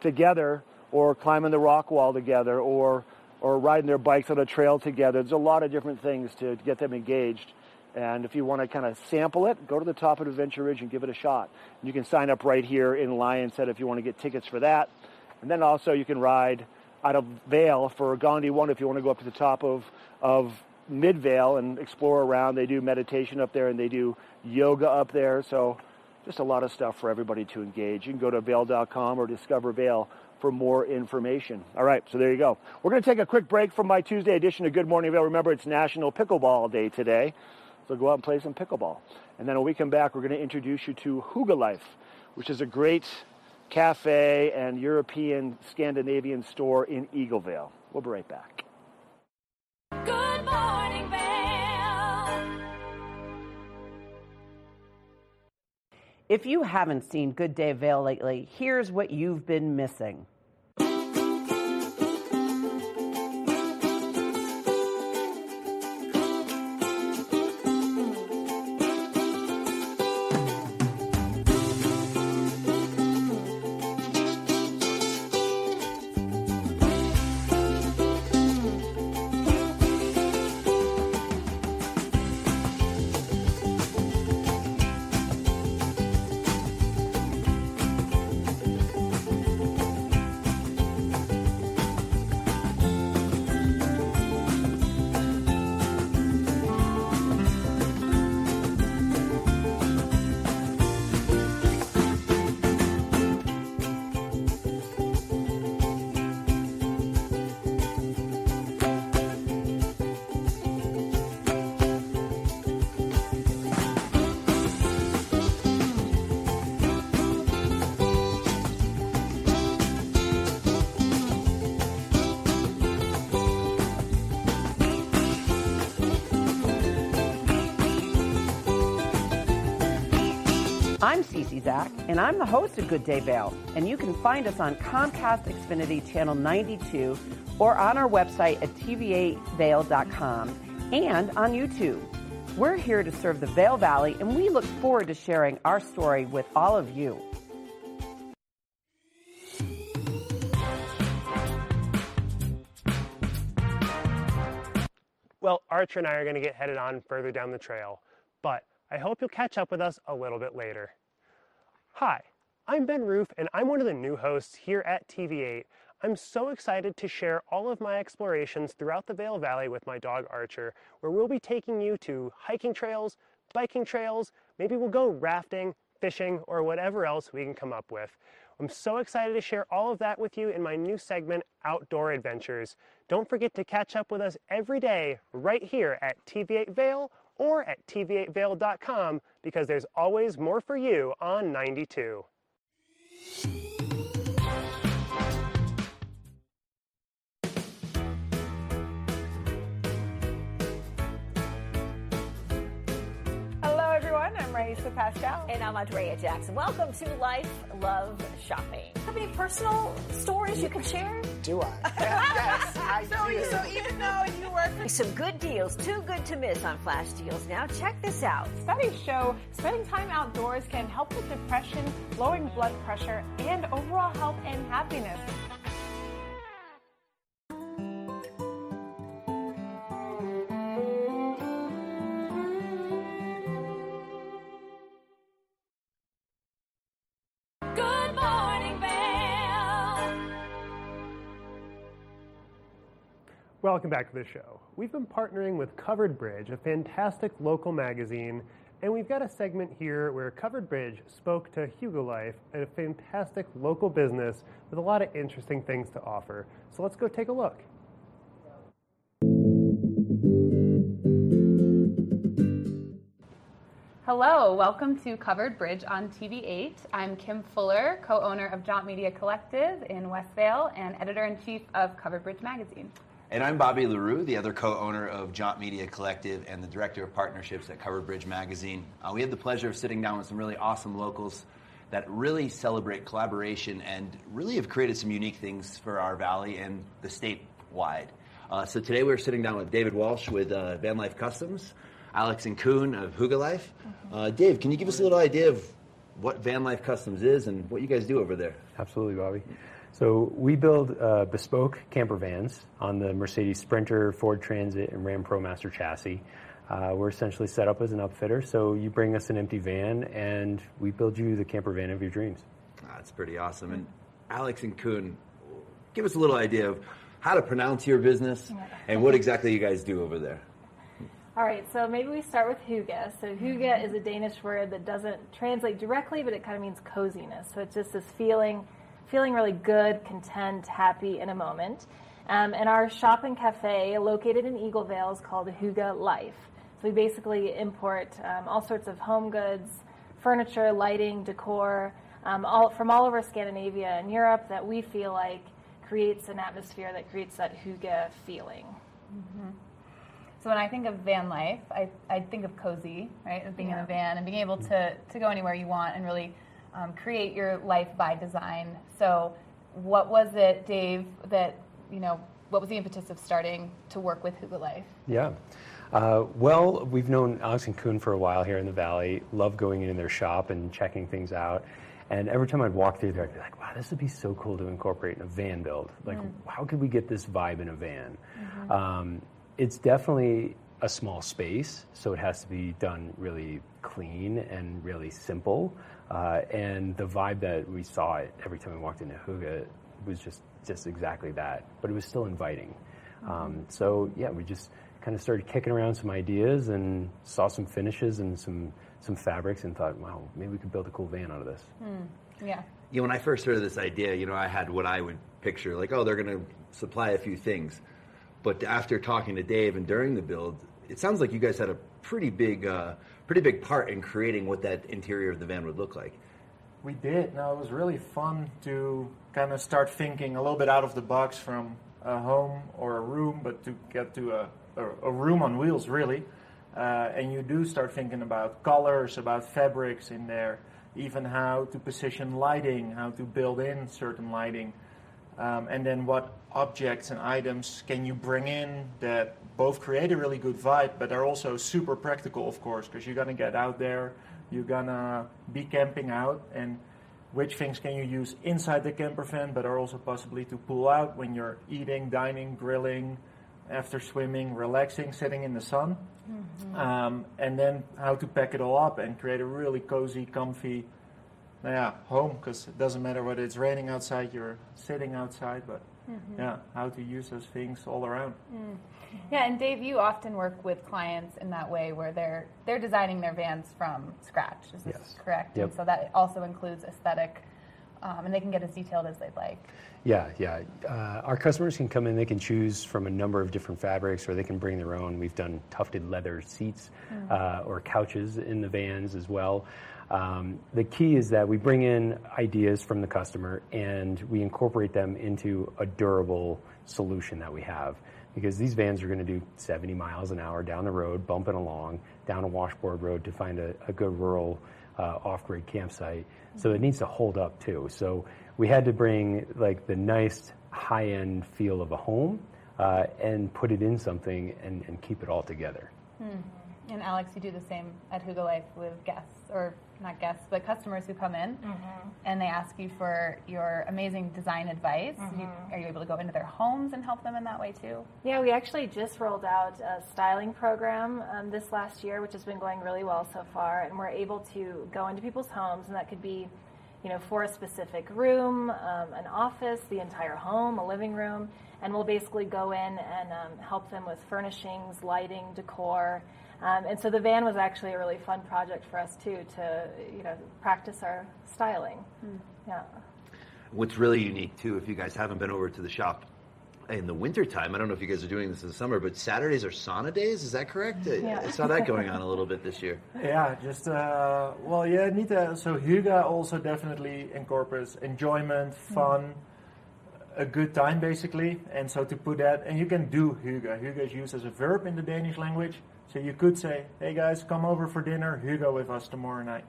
together, or climbing the rock wall together, or or riding their bikes on a trail together. There's a lot of different things to get them engaged. And if you want to kind of sample it, go to the top of Adventure Ridge and give it a shot. You can sign up right here in Lionshead if you want to get tickets for that. And then also you can ride out of Vail for Gandhi One if you want to go up to the top of of Mid-Vail and explore around. They do meditation up there and they do yoga up there. So just a lot of stuff for everybody to engage. You can go to Vail.com or Discover Vail for more information. All right, so there you go. We're going to take a quick break from my Tuesday edition of Good Morning Vail. Remember, it's National Pickleball Day today. So go out and play some pickleball. And then when we come back, we're going to introduce you to Hygge Life, which is a great cafe and European Scandinavian store in EagleVail. We'll be right back. Good morning, If you haven't seen Good Day Vail lately, here's what you've been missing. Zach, and I'm the host of Good Day Vail. And you can find us on Comcast Xfinity Channel 92 or on our website at tv8vail.com and on YouTube. We're here to serve the Vail Valley, and we look forward to sharing our story with all of you. Well, Archer and I are going to get headed on further down the trail, but I hope you'll catch up with us a little bit later. Hi, I'm Ben Roof, and I'm one of the new hosts here at TV8. I'm so excited to share all of my explorations throughout the Vail Valley with my dog Archer, where we'll be taking you to hiking trails, biking trails, maybe we'll go rafting, fishing, or whatever else we can come up with. I'm so excited to share all of that with you in my new segment, Outdoor Adventures. Don't forget to catch up with us every day right here at TV8 Vail or at tv8vail.com because there's always more for you on 92. Hello, everyone. I'm Raisa Pascal. And I'm Andrea Jackson. Welcome to Life Love Shopping. Have any personal stories you can share? Do I? <laughs> yes, I so, do. So even though you work some good deals, too good to miss on flash deals. Now check this out. Studies show spending time outdoors can help with depression, lowering blood pressure, and overall health and happiness. Welcome back to the show. We've been partnering with Covered Bridge, a fantastic local magazine, and we've got a segment here where Covered Bridge spoke to Hygge Life, a fantastic local business with a lot of interesting things to offer. So let's go take a look. Hello, welcome to Covered Bridge on TV8. I'm Kim Fuller, co owner of Jaunt Media Collective in West Vail and editor in chief of Covered Bridge Magazine. And I'm Bobby LaRue, the other co owner of Jaunt Media Collective and the director of partnerships at Covered Bridge Magazine. Uh, we had the pleasure of sitting down with some really awesome locals that really celebrate collaboration and really have created some unique things for our valley and the state wide. Uh, so today we're sitting down with David Walsh with uh, Van Life Customs, Alex and Kuhn of Hygge Life. Uh, Dave, can you give us a little idea of what Van Life Customs is and what you guys do over there? Absolutely, Bobby. So we build uh, bespoke camper vans on the Mercedes Sprinter, Ford Transit, and Ram ProMaster chassis. Uh, we're essentially set up as an upfitter, so you bring us an empty van, and we build you the camper van of your dreams. That's pretty awesome. And Alex and Kuhn, give us a little idea of how to pronounce your business and what exactly you guys do over there. All right, so maybe we start with hygge. So hygge is a Danish word that doesn't translate directly, but it kind of means coziness. So it's just this feeling, feeling really good, content, happy in a moment. Um, and our shop and cafe, located in EagleVail, is called Hygge Life. So we basically import um, all sorts of home goods, furniture, lighting, decor, um, all from all over Scandinavia and Europe that we feel like creates an atmosphere that creates that Hygge feeling. Mhm. So when I think of van life, I, I think of cozy, right? Of being in a van and being able to, to go anywhere you want and really um, create your life by design. So what was it, Dave, that, you know, what was the impetus of starting to work with Hygge Life? Yeah. Uh, well, we've known Alex and Kuhn for a while here in the Valley. Love going in their shop and checking things out. And every time I'd walk through there, I'd be like, wow, this would be so cool to incorporate in a van build. Like, Mm. how could we get this vibe in a van? Mhm. Um, it's definitely a small space, so it has to be done really clean and really simple. Uh, and the vibe that we saw every time we walked into Hygge was just just exactly that. But it was still inviting. Um, so yeah, we just kind of started kicking around some ideas and saw some finishes and some some fabrics and thought, wow, maybe we could build a cool van out of this. Hmm. Yeah. You know, when I first heard of this idea, you know, I had what I would picture like, oh, they're going to supply a few things. But after talking to Dave and during the build, it sounds like you guys had a pretty big, uh, pretty big part in creating what that interior of the van would look like. We did. Now it was really fun to kind of start thinking a little bit out of the box from a home or a room, but to get to a, a, a room on wheels, really. Uh, and you do start thinking about colors, about fabrics in there, even how to position lighting, how to build in certain lighting, um, and then what objects and items can you bring in that both create a really good vibe, but are also super practical, of course, because you're gonna get out there, you're gonna be camping out, and which things can you use inside the camper van, but are also possibly to pull out when you're eating, dining, grilling, after swimming, relaxing, sitting in the sun. Um, and then how to pack it all up and create a really cozy, comfy, yeah, home. Because it doesn't matter whether it's raining outside, you're sitting outside, but Mhm. yeah, how to use those things all around. Mm. Yeah, and Dave, you often work with clients in that way where they're they're designing their vans from scratch. Is this Yes. correct? Yep. And so that also includes aesthetic, um, and they can get as detailed as they'd like. Yeah, yeah. Uh, our customers can come in, they can choose from a number of different fabrics or they can bring their own. We've done tufted leather seats Mm. uh, or couches in the vans as well. Um, the key is that we bring in ideas from the customer and we incorporate them into a durable solution that we have. Because these vans are going to do 70 miles an hour down the road, bumping along down a washboard road to find a, a good rural uh, off-grid campsite. So it needs to hold up too. So we had to bring like the nice high-end feel of a home uh, and put it in something and, and keep it all together. Hmm. And Alex, you do the same at Hygge Life with guests, or not guests, but customers who come in and they ask you for your amazing design advice. You, Mhm. are you able to go into their homes and help them in that way too? Yeah, we actually just rolled out a styling program um, this last year, which has been going really well so far. And we're able to go into people's homes, and that could be, you know, for a specific room, um, an office, the entire home, a living room. And we'll basically go in and um, help them with furnishings, lighting, decor. Um, and so the van was actually a really fun project for us too to, you know, practice our styling. Yeah. What's really unique too, if you guys haven't been over to the shop in the wintertime, I don't know if you guys are doing this in the summer, but Saturdays are sauna days. Is that correct? I- Yeah. I saw that going on a little bit this year. <laughs> Yeah, just uh, well, yeah, need to. So Hygge also definitely incorporates enjoyment, fun, a good time, basically. And so to put that, and you can do Hygge. Hygge is used as a verb in the Danish language. So you could say, "Hey guys, come over for dinner, Hygge with us tomorrow night."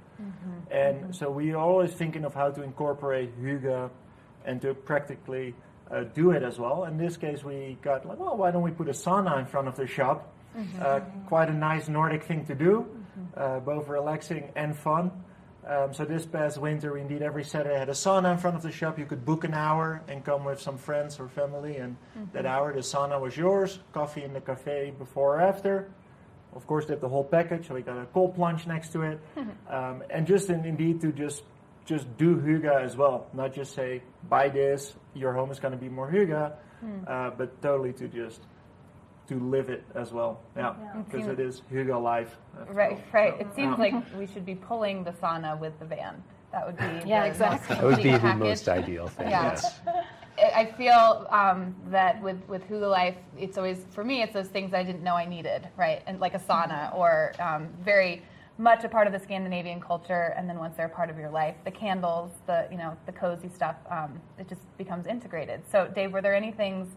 And so we are always thinking of how to incorporate Hygge and to practically uh, do it as well. In this case, we got like, well, why don't we put a sauna in front of the shop? Uh, quite a nice Nordic thing to do, uh, both relaxing and fun. Um, so this past winter, we indeed every Saturday had a sauna in front of the shop. You could book an hour and come with some friends or family, and that hour the sauna was yours. Coffee in the cafe before or after. Of course, they have the whole package, so we got a cold plunge next to it, <laughs> um, and just in, indeed to just just do Hygge as well, not just say buy this, your home is going to be more Hygge, Hmm. uh, but totally to just to live it as well, yeah, Yeah. because it is Hygge life. after Right, all. right. So, It seems yeah. like we should be pulling the sauna with the van. That would be <laughs> Yeah, exactly. That would be the package. most ideal thing, Yeah. yes. <laughs> I feel um, that with with Hygge Life, it's always for me. It's those things I didn't know I needed, right? And like a sauna, or um, very much a part of the Scandinavian culture. And then once they're a part of your life, the candles, the you know the cozy stuff, um, it just becomes integrated. So, Dave, were there any things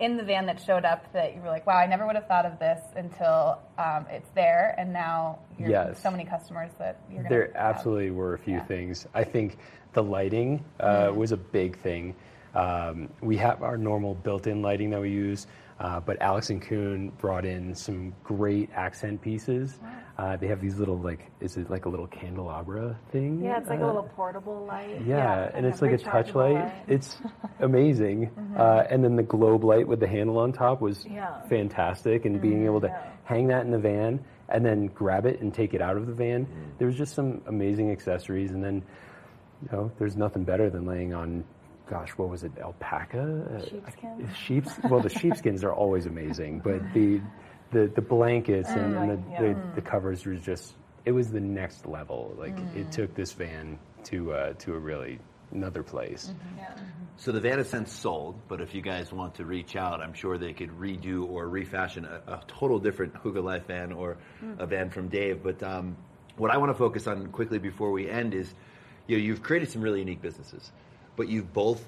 in the van that showed up that you were like, wow, I never would have thought of this until um, it's there, and now you're Yes. so many customers that you're going There absolutely were a few things. I think the lighting uh, was a big thing. Um, we have our normal built-in lighting that we use, uh, but Alex and Kuhn brought in some great accent pieces. Uh, they have these little like, is it like a little candelabra thing? Yeah, it's like a Uh, little portable light. Yeah, and it's like a touch rechargeable light. <laughs> It's amazing. <laughs> Uh, and then the globe light with the handle on top was Yeah. fantastic. And being able to hang that in the van and then grab it and take it out of the van, there was just some amazing accessories. And then, you know, there's nothing better than laying on, gosh, what was it, alpaca? Uh, Sheepskin? Sheeps. Well, the sheepskins are always amazing, but <laughs> the the, the blankets and, and the, yeah. the, the covers were just it was the next level. Like it took this van to uh, to a really another place. Yeah. So the van has since sold, but if you guys want to reach out, I'm sure they could redo or refashion a, a total different Hygge Life van or a van from Dave. But um, what I want to focus on quickly before we end is, you know, you've created some really unique businesses, but you both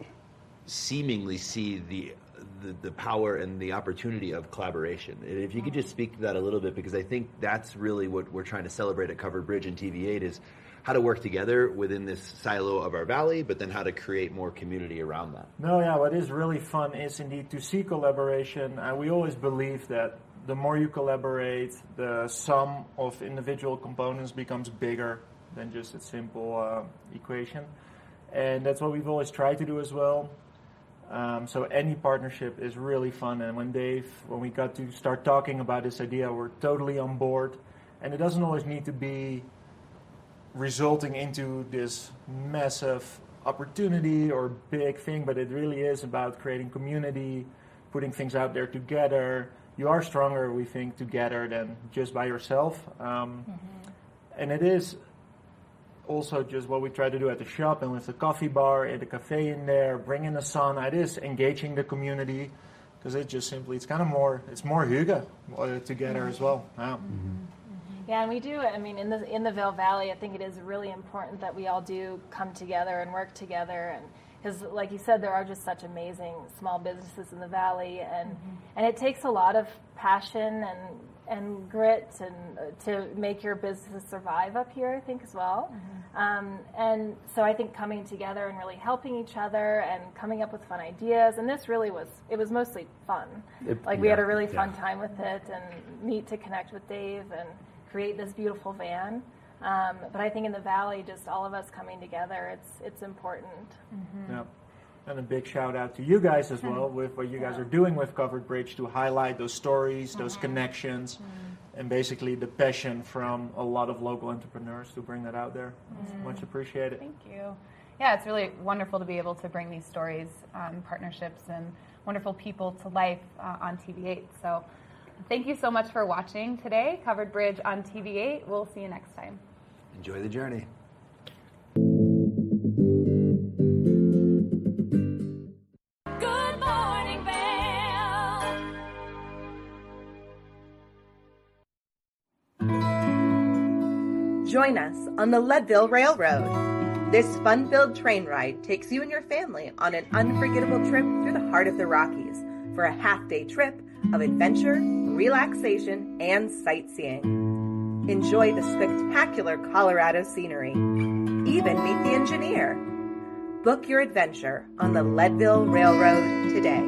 seemingly see the, the the power and the opportunity of collaboration. And if you could just speak to that a little bit, because I think that's really what we're trying to celebrate at Covered Bridge and TV8 is how to work together within this silo of our valley, but then how to create more community around that. No, yeah, what is really fun is indeed to see collaboration. And we always believe that the more you collaborate, the sum of individual components becomes bigger than just a simple uh, equation. And that's what we've always tried to do as well. Um, so any partnership is really fun. And when Dave, when we got to start talking about this idea, we're totally on board. And it doesn't always need to be resulting into this massive opportunity or big thing, but it really is about creating community, putting things out there together. You are stronger, we think, together than just by yourself. Um, And it is also just what we try to do at the shop and with the coffee bar and the cafe in there, bringing the sun. It is engaging the community because it's just simply, it's kind of more, it's more hygge uh, together as well. Yeah. Mm-hmm. Mm-hmm. Yeah, and we do. I mean, in the in the Vail Valley, I think it is really important that we all do come together and work together, and because, like you said, there are just such amazing small businesses in the valley, and mm-hmm. and it takes a lot of passion and and grit and uh, to make your business survive up here. I think as well, um, and so I think coming together and really helping each other and coming up with fun ideas, and this really was it was mostly fun. It- like we had a yeah, really yeah. fun time with it, and neat to connect with Dave and create this beautiful van. Um, but I think in the valley, just all of us coming together, it's it's important. Yeah. And a big shout out to you guys as well <laughs> with what you guys are doing with Covered Bridge to highlight those stories, those connections, and basically the passion from a lot of local entrepreneurs to bring that out there. It's Mhm. Much appreciated. Thank you. Yeah, it's really wonderful to be able to bring these stories, um, partnerships, and wonderful people to life uh, on TV8. So, thank you so much for watching today. Covered Bridge on TV8. We'll see you next time. Enjoy the journey. Join us on the Leadville Railroad. This fun filled train ride takes you and your family on an unforgettable trip through the heart of the Rockies for a half day trip of adventure, relaxation, and sightseeing. Enjoy the spectacular Colorado scenery. Even meet the engineer. Book your adventure on the Leadville Railroad today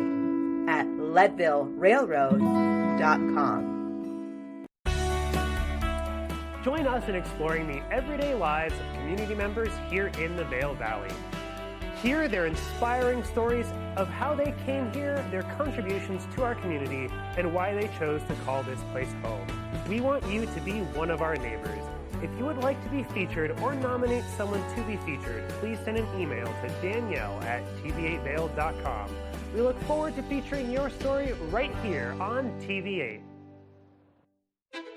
at leadvillerailroad.com. Join us in exploring the everyday lives of community members here in the Vail Valley. Hear their inspiring stories of how they came here, their contributions to our community, and why they chose to call this place home. We want you to be one of our neighbors. If you would like to be featured or nominate someone to be featured, please send an email to Danielle at tv8vail.com. We look forward to featuring your story right here on TV8.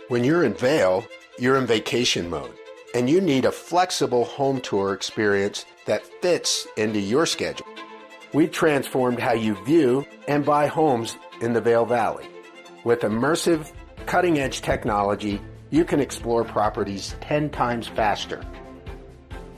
When you're in Vail, you're in vacation mode, and you need a flexible home tour experience that fits into your schedule. We've transformed how you view and buy homes in the Vail Valley. With immersive, cutting edge technology, you can explore properties 10 times faster.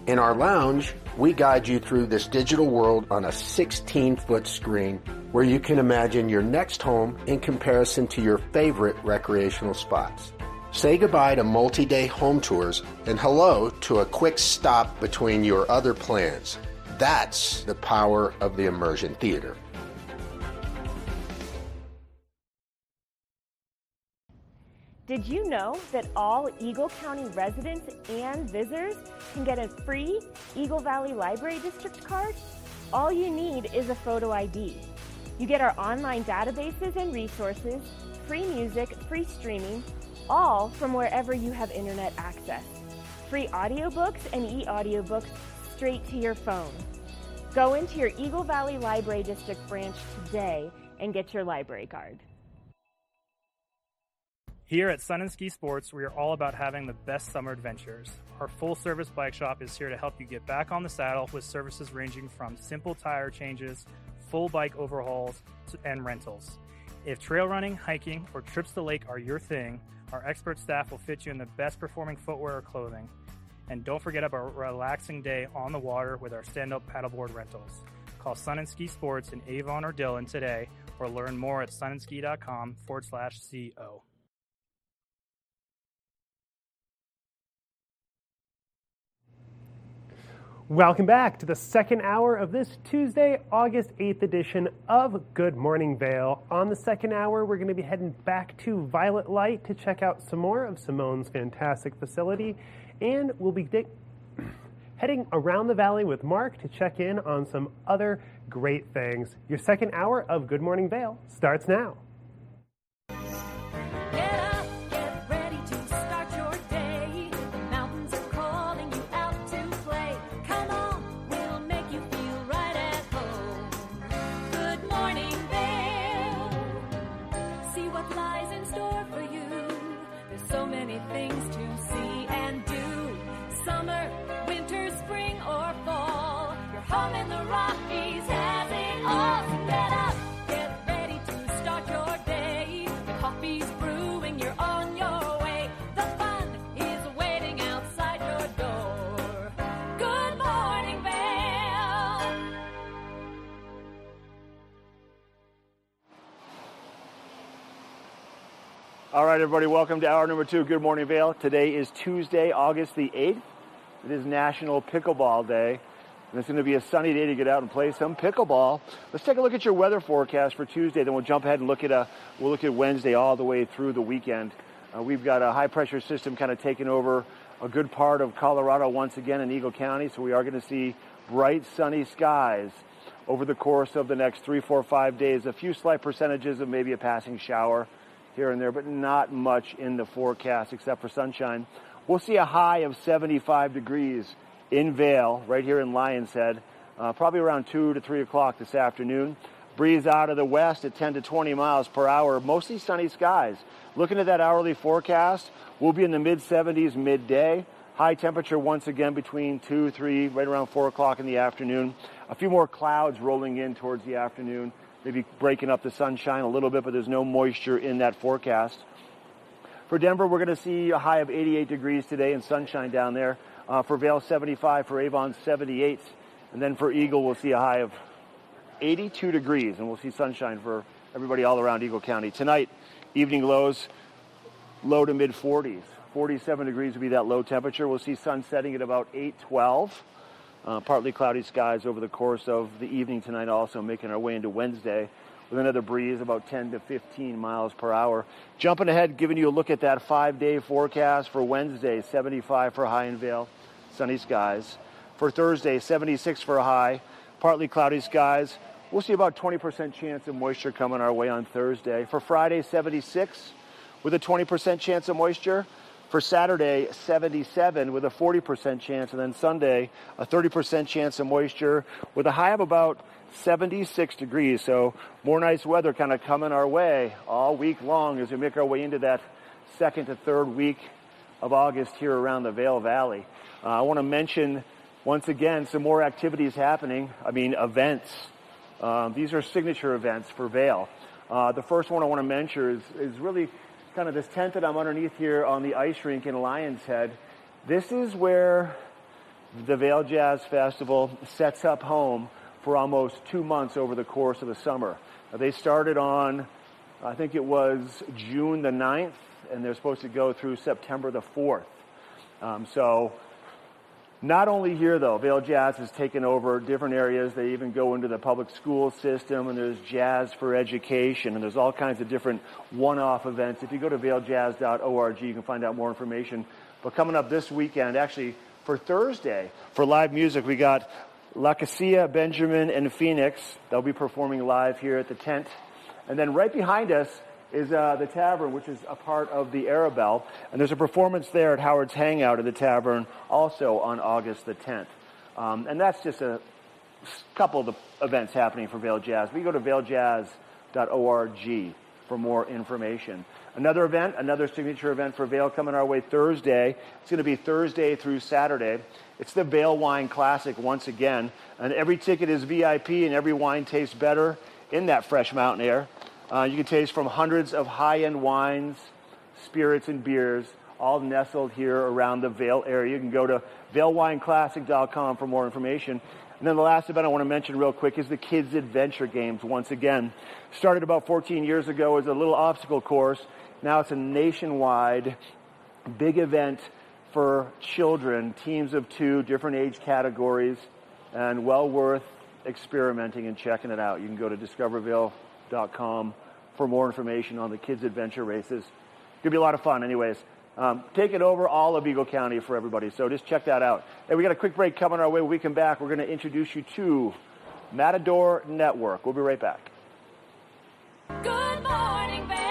In our lounge, we guide you through this digital world on a 16 foot screen where you can imagine your next home in comparison to your favorite recreational spots. Say goodbye to multi day home tours and hello to a quick stop between your other plans. That's the power of the immersion theater. Did you know that all Eagle County residents and visitors can get a free Eagle Valley Library District card? All you need is a photo ID. You get our online databases and resources, free music, free streaming, all from wherever you have internet access. Free audiobooks and e-audiobooks straight to your phone. Go into your Eagle Valley Library District branch today and get your library card. Here at Sun and Ski Sports, we are all about having the best summer adventures. Our full service bike shop is here to help you get back on the saddle with services ranging from simple tire changes, full bike overhauls, and rentals. If trail running, hiking, or trips to the lake are your thing, our expert staff will fit you in the best performing footwear or clothing. And don't forget about a relaxing day on the water with our stand up paddleboard rentals. Call Sun and Ski Sports in Avon or Dillon today or learn more at sunandski.com forward slash CO. Welcome back to the second hour of this Tuesday, August 8th edition of Good Morning Vail. On the second hour, we're going to be heading back to Violet Light to check out some more of Simone's fantastic facility, and we'll be di- <clears throat> heading around the valley with Mark to check in on some other great things. Your second hour of Good Morning Vail starts now. All right, everybody, welcome to hour number two. Good morning, Vail. Today is Tuesday, August the 8th. It is National Pickleball Day. And it's going to be a sunny day to get out and play some pickleball. Let's take a look at your weather forecast for Tuesday. Then we'll jump ahead and look at a, we'll look at Wednesday all the way through the weekend. Uh, we've got a high pressure system kind of taking over a good part of Colorado once again in Eagle County. So we are going to see bright sunny skies over the course of the next three, four, five days. A few slight percentages of maybe a passing shower here and there, but not much in the forecast except for sunshine. We'll see a high of 75 degrees in Vail, right here in Lionshead, uh, probably around 2 to 3 o'clock this afternoon. Breeze out of the west at 10 to 20 miles per hour, mostly sunny skies. Looking at that hourly forecast, we'll be in the mid 70s midday. High temperature once again between 2, 3, right around 4 o'clock in the afternoon. A few more clouds rolling in towards the afternoon, maybe breaking up the sunshine a little bit, but there's no moisture in that forecast. For Denver, we're going to see a high of 88 degrees today and sunshine down there. Uh, for Vail, 75. For Avon, 78. And then for Eagle, we'll see a high of 82 degrees, and we'll see sunshine for everybody all around Eagle County. Tonight, evening lows, low to mid 40s. 47 degrees will be that low temperature. We'll see sun setting at about 812. Uh, partly cloudy skies over the course of the evening tonight, also making our way into Wednesday with another breeze about 10 to 15 miles per hour. Jumping ahead, giving you a look at that five day forecast for Wednesday 75 for high in Vail, sunny skies. For Thursday, 76 for high, partly cloudy skies. We'll see about 20% chance of moisture coming our way on Thursday. For Friday, 76 with a 20% chance of moisture. For Saturday, 77 with a 40% chance. And then Sunday, a 30% chance of moisture with a high of about 76 degrees. So more nice weather kind of coming our way all week long as we make our way into that second to third week of August here around the Vail Valley. Uh, I want to mention once again some more activities happening. I mean, events. Um, these are signature events for Vail. Uh, the first one I want to mention is, is really kind of this tent that I'm underneath here on the ice rink in Lionshead. This is where the Vail Jazz Festival sets up home for almost two months over the course of the summer. Uh, they started on, I think it was June the 9th, and they're supposed to go through September the 4th. Um, so, not only here though, Vail Jazz has taken over different areas. They even go into the public school system, and there's Jazz for Education, and there's all kinds of different one-off events. If you go to vailjazz.org, you can find out more information. But coming up this weekend, actually for Thursday, for live music, we got La Casilla, Benjamin, and Phoenix. They'll be performing live here at the tent. And then right behind us is uh, the tavern, which is a part of the Arrabelle. And there's a performance there at Howard's Hangout at the tavern also on August the 10th. Um, and that's just a couple of the events happening for Vail Jazz. We go to vailjazz.org for more information. Another event, another signature event for Vail coming our way Thursday. It's going to be Thursday through Saturday. It's the Vail Wine Classic once again. And every ticket is VIP and every wine tastes better in that fresh mountain air. Uh, you can taste from hundreds of high-end wines, spirits, and beers, all nestled here around the Vail area. You can go to vailwineclassic.com for more information. And then the last event I want to mention real quick is the Kids Adventure Games once again. Started about 14 years ago as a little obstacle course. Now it's a nationwide big event for children, teams of two, different age categories, and well worth experimenting and checking it out. You can go to discovervail.com for more information on the kids' adventure races. Gonna be a lot of fun, anyways. Um, taking over all of Eagle County for everybody. So just check that out. And we got a quick break coming our way. When we come back, we're going to introduce you to Matador Network. We'll be right back. Good morning, Vail.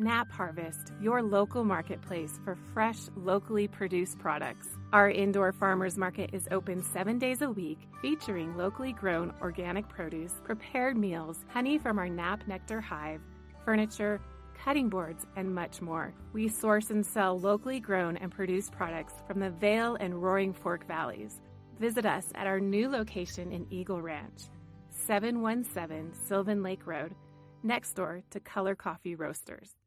Nap Harvest, your local marketplace for fresh, locally produced products. Our indoor farmers market is open seven days a week, featuring locally grown organic produce, prepared meals, honey from our Nap Nectar hive, furniture, cutting boards, and much more. We source and sell locally grown and produced products from the Vail and Roaring Fork Valleys. Visit us at our new location in Eagle Ranch, 717 Sylvan Lake Road, next door to Color Coffee Roasters.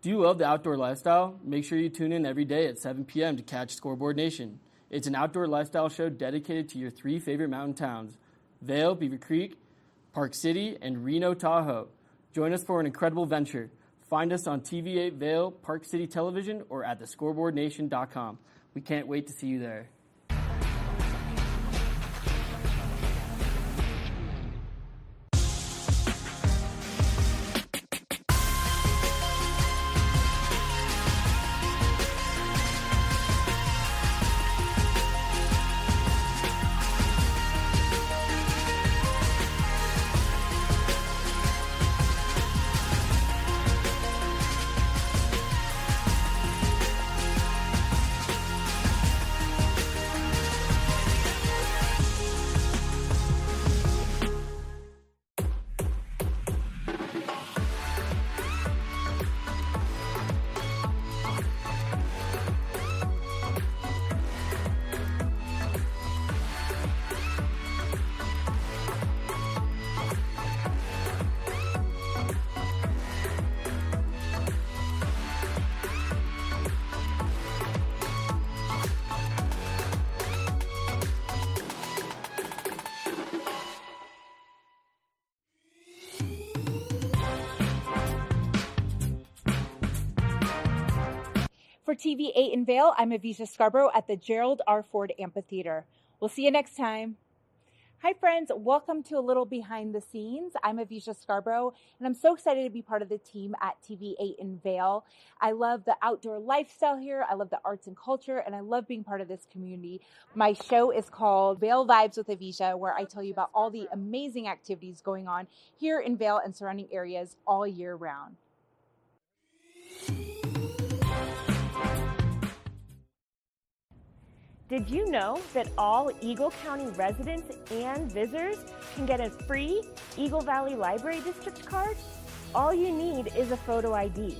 Do you love the outdoor lifestyle? Make sure you tune in every day at 7 p.m. to catch Scoreboard Nation. It's an outdoor lifestyle show dedicated to your three favorite mountain towns Vail, Beaver Creek, Park City, and Reno, Tahoe. Join us for an incredible venture. Find us on TV8 Vail, Park City Television, or at thescoreboardnation.com. We can't wait to see you there. For TV8 in Vail, I'm Avisha Scarborough at the Gerald R. Ford Amphitheater. We'll see you next time. Hi, friends. Welcome to a little behind the scenes. I'm Avisha Scarborough, and I'm so excited to be part of the team at TV8 in Vail. I love the outdoor lifestyle here. I love the arts and culture, and I love being part of this community. My show is called Vail Vibes with Avisha, where I tell you about all the amazing activities going on here in Vail and surrounding areas all year round. Did you know that all Eagle County residents and visitors can get a free Eagle Valley Library District card? All you need is a photo ID.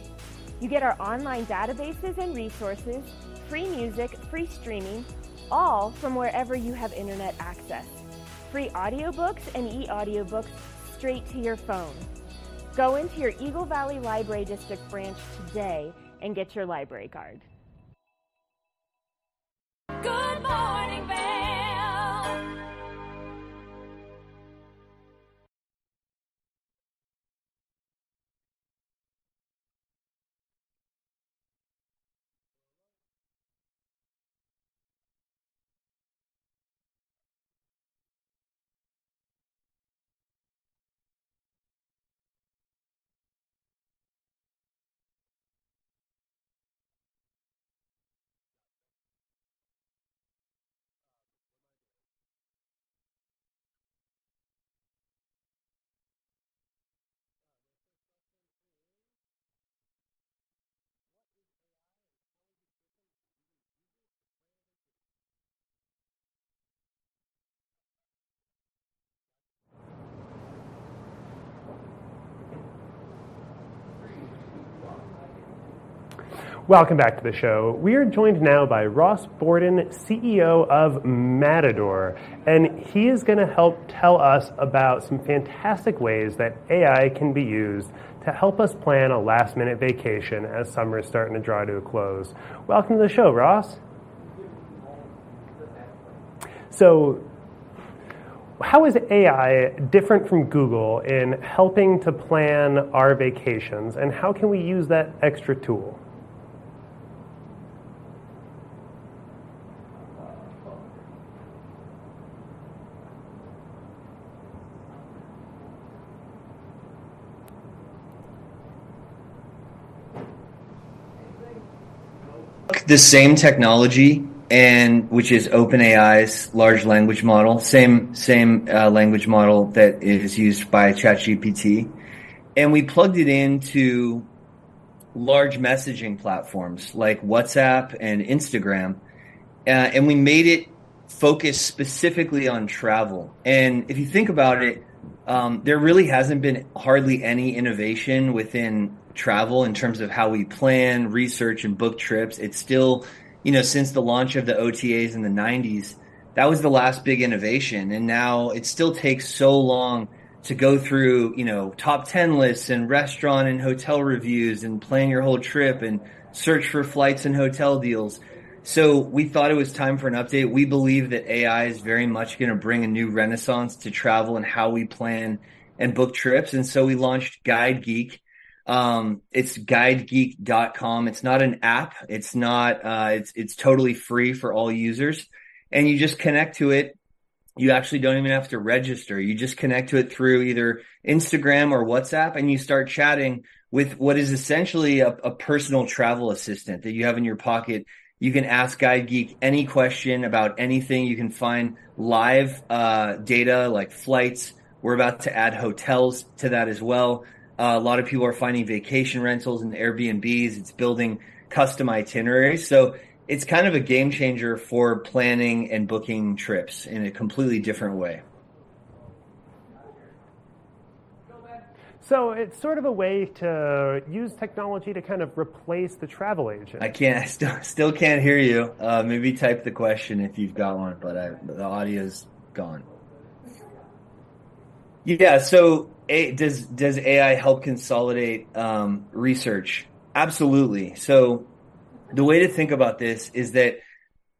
You get our online databases and resources, free music, free streaming, all from wherever you have internet access. Free audiobooks and e-audiobooks straight to your phone. Go into your Eagle Valley Library District branch today and get your library card. Morning, Vail. Welcome back to the show. We are joined now by Ross Borden, CEO of Matador, and he is going to help tell us about some fantastic ways that AI can be used to help us plan a last minute vacation as summer is starting to draw to a close. Welcome to the show, Ross. So, how is AI different from Google in helping to plan our vacations, and how can we use that extra tool? The same technology and which is OpenAI's large language model, same same uh, language model that is used by ChatGPT, and we plugged it into large messaging platforms like WhatsApp and Instagram, uh, and we made it focus specifically on travel. And if you think about it, um, there really hasn't been hardly any innovation within travel in terms of how we plan, research, and book trips. It's still, you know, since the launch of the OTAs in the 90s, that was the last big innovation. And now it still takes so long to go through, you know, top 10 lists and restaurant and hotel reviews and plan your whole trip and search for flights and hotel deals. So we thought it was time for an update. We believe that AI is very much going to bring a new renaissance to travel and how we plan and book trips. And so we launched Guide Geek, um, it's guidegeek.com. It's not an app. It's not, uh, it's, it's totally free for all users and you just connect to it. You actually don't even have to register. You just connect to it through either Instagram or WhatsApp and you start chatting with what is essentially a, a personal travel assistant that you have in your pocket. You can ask Guide Geek any question about anything. You can find live, uh, data like flights. We're about to add hotels to that as well. Uh, a lot of people are finding vacation rentals and Airbnbs. It's building custom itineraries. So it's kind of a game changer for planning and booking trips in a completely different way. So it's sort of a way to use technology to kind of replace the travel agent. I can't, I <laughs> still, still can't hear you. Uh, maybe type the question if you've got one, but I, the audio's gone. Yeah. So a, does does AI help consolidate um, research? Absolutely. So the way to think about this is that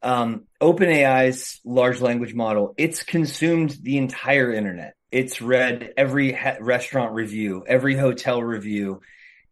um, OpenAI's large language model it's consumed the entire internet. It's read every ha- restaurant review, every hotel review.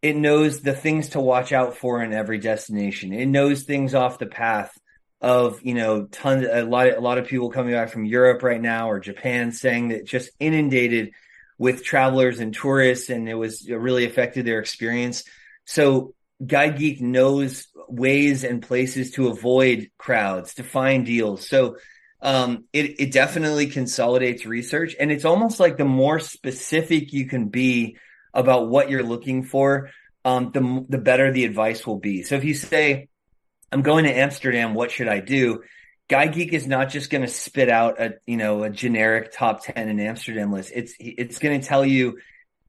It knows the things to watch out for in every destination. It knows things off the path of you know tons a lot a lot of people coming back from Europe right now or Japan saying that just inundated with travelers and tourists and it was it really affected their experience. So Guide Geek knows ways and places to avoid crowds, to find deals. So um, it, it definitely consolidates research and it's almost like the more specific you can be about what you're looking for, um, the, the better the advice will be. So if you say, I'm going to Amsterdam, what should I do? Guide Geek is not just going to spit out a you know a generic top ten in Amsterdam list. It's it's going to tell you,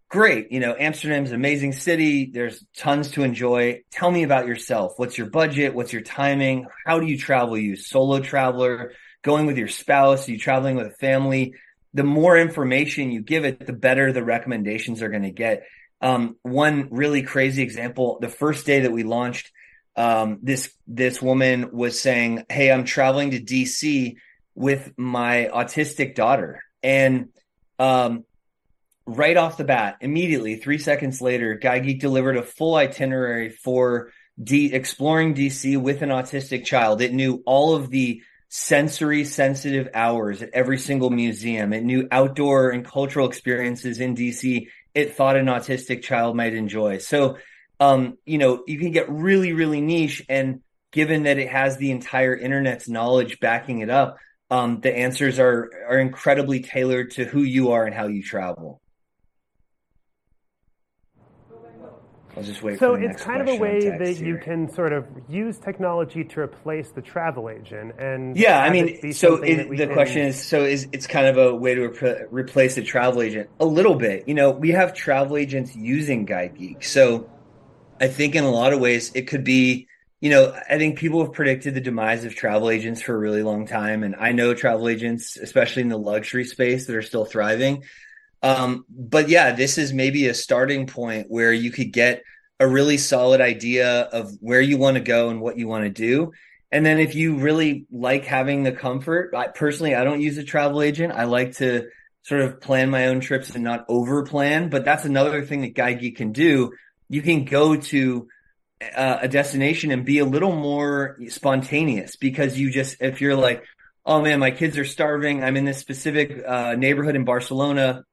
great, you know Amsterdam's an amazing city. There's tons to enjoy. Tell me about yourself. What's your budget? What's your timing? How do you travel? You solo traveler, going with your spouse? Are you traveling with a family? The more information you give it, the better the recommendations are going to get. Um, one really crazy example: the first day that we launched um, this this woman was saying, "Hey, I'm traveling to DC with my autistic daughter," and um, right off the bat, immediately, three seconds later, Guide Geek delivered a full itinerary for D- exploring DC with an autistic child. It knew all of the sensory sensitive hours at every single museum. It knew outdoor and cultural experiences in DC. It thought an autistic child might enjoy. So um, you know, you can get really, really niche. And given that it has the entire internet's knowledge backing it up, um, the answers are are incredibly tailored to who you are and how you travel. I'll just wait. So it's kind of a way that here. you can sort of use technology to replace the travel agent, and yeah, I mean, so it, the can... question is, so is it's kind of a way to re- replace the travel agent a little bit. You know, we have travel agents using Guide Geek, so I think in a lot of ways it could be, you know, I think people have predicted the demise of travel agents for a really long time. And I know travel agents, especially in the luxury space that are still thriving. Um, but yeah, this is maybe a starting point where you could get a really solid idea of where you want to go and what you want to do. And then if you really like having the comfort, I personally, I don't use a travel agent. I like to sort of plan my own trips and not over plan, but that's another thing that Guide Geek can do. You can go to uh, a destination and be a little more spontaneous because you just, if you're like, oh man, my kids are starving. I'm in this specific uh, neighborhood in Barcelona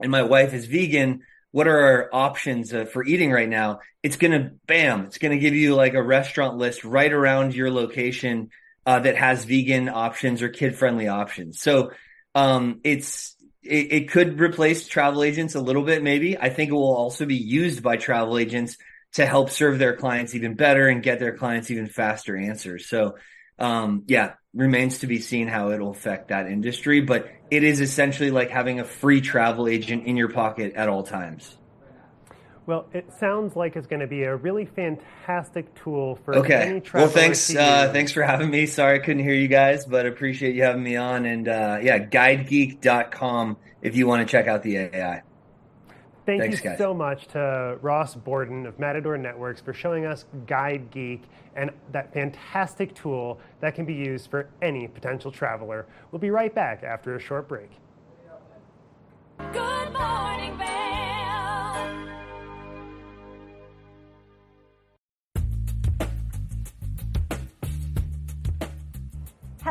and my wife is vegan. What are our options uh, for eating right now? It's to, bam, it's to give you like a restaurant list right around your location uh, that has vegan options or kid friendly options. So um, it's, it, it could replace travel agents a little bit, maybe. I think it will also be used by travel agents to help serve their clients even better and get their clients even faster answers. So, um, yeah, remains to be seen how it'll affect that industry, but it is essentially like having a free travel agent in your pocket at all times. Well, it sounds like it's going to be a really fantastic tool for Okay. any traveler Well, thanks. to Uh, thanks for having me. Sorry I couldn't hear you guys, but appreciate you having me on. And uh, yeah, guidegeek.com if you want to check out the AI. Thank Thanks, you guys. so much to Ross Borden of Matador Networks for showing us Guide Geek and that fantastic tool that can be used for any potential traveler. We'll be right back after a short break. Good morning, Vail.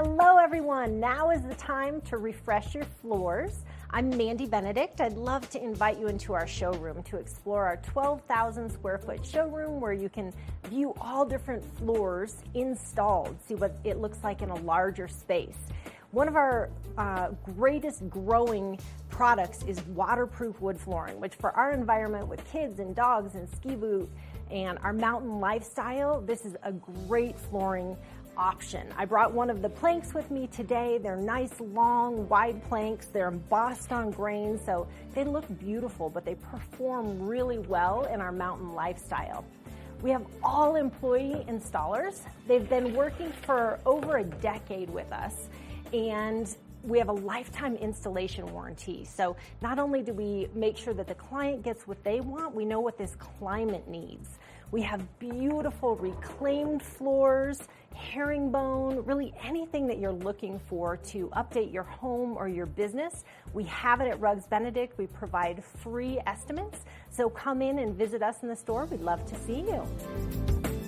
Hello, everyone. Now is the time to refresh your floors. I'm Mandy Benedict. I'd love to invite you into our showroom to explore our 12,000 square foot showroom where you can view all different floors installed, see what it looks like in a larger space. One of our uh, greatest growing products is waterproof wood flooring, which for our environment with kids and dogs and ski boot and our mountain lifestyle, this is a great flooring option. I brought one of the planks with me today. They're nice, long, wide planks. They're embossed on grain, so they look beautiful, but they perform really well in our mountain lifestyle. We have all employee installers. They've been working for over a decade with us, and we have a lifetime installation warranty. So not only do we make sure that the client gets what they want, we know what this climate needs. We have beautiful reclaimed floors, herringbone, really anything that you're looking for to update your home or your business. We have it at Rugs Benedict. We provide free estimates. So come in and visit us in the store. We'd love to see you.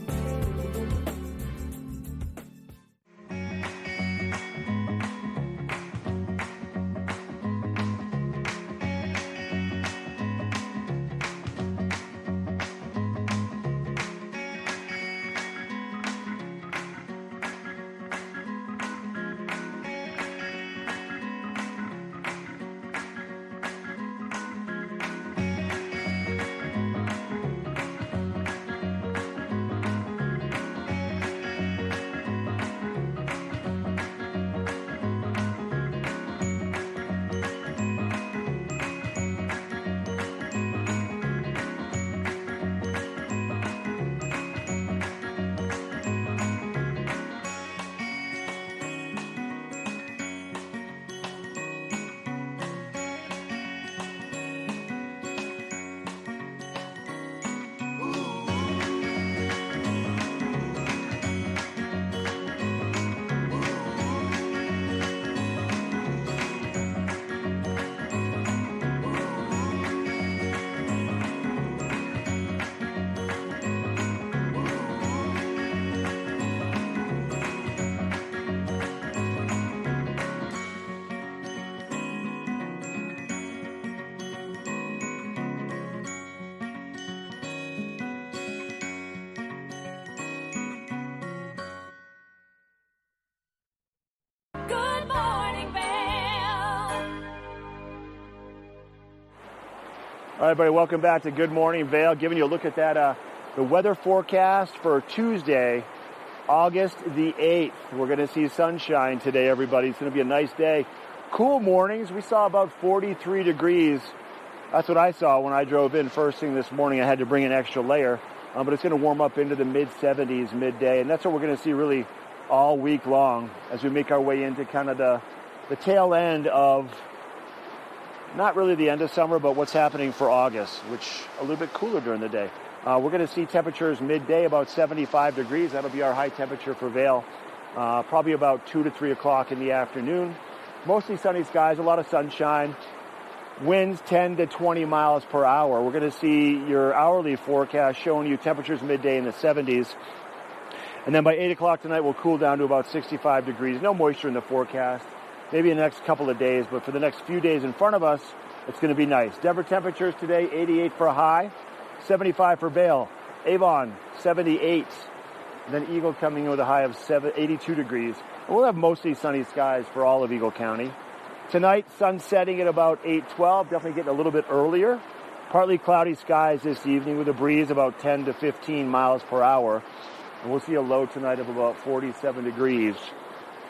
Everybody, welcome back to Good Morning Vail. Giving you a look at that, uh, the weather forecast for Tuesday, August the 8th. We're going to see sunshine today, everybody. It's going to be a nice day. Cool mornings. We saw about 43 degrees. That's what I saw when I drove in first thing this morning. I had to bring an extra layer, um, but it's going to warm up into the mid 70s midday, and that's what we're going to see really all week long as we make our way into kind of the the tail end of not really the end of summer, but what's happening for August, which a little bit cooler during the day. Uh, we're going to see temperatures midday about 75 degrees. That'll be our high temperature for Vail. Uh, probably about 2 to 3 o'clock in the afternoon. Mostly sunny skies, a lot of sunshine. Winds 10 to 20 miles per hour. We're going to see your hourly forecast showing you temperatures midday in the 70s. And then by 8 o'clock tonight, we'll cool down to about 65 degrees. No moisture in the forecast. Maybe in the next couple of days, but for the next few days in front of us, it's going to be nice. Denver temperatures today 88 for high, 75 for Vail. Avon 78. And then Eagle coming in with a high of 82 degrees. And we'll have mostly sunny skies for all of Eagle County. Tonight, sun setting at about 8:12. Definitely getting a little bit earlier. Partly cloudy skies this evening with a breeze about 10 to 15 miles per hour. And we'll see a low tonight of about 47 degrees.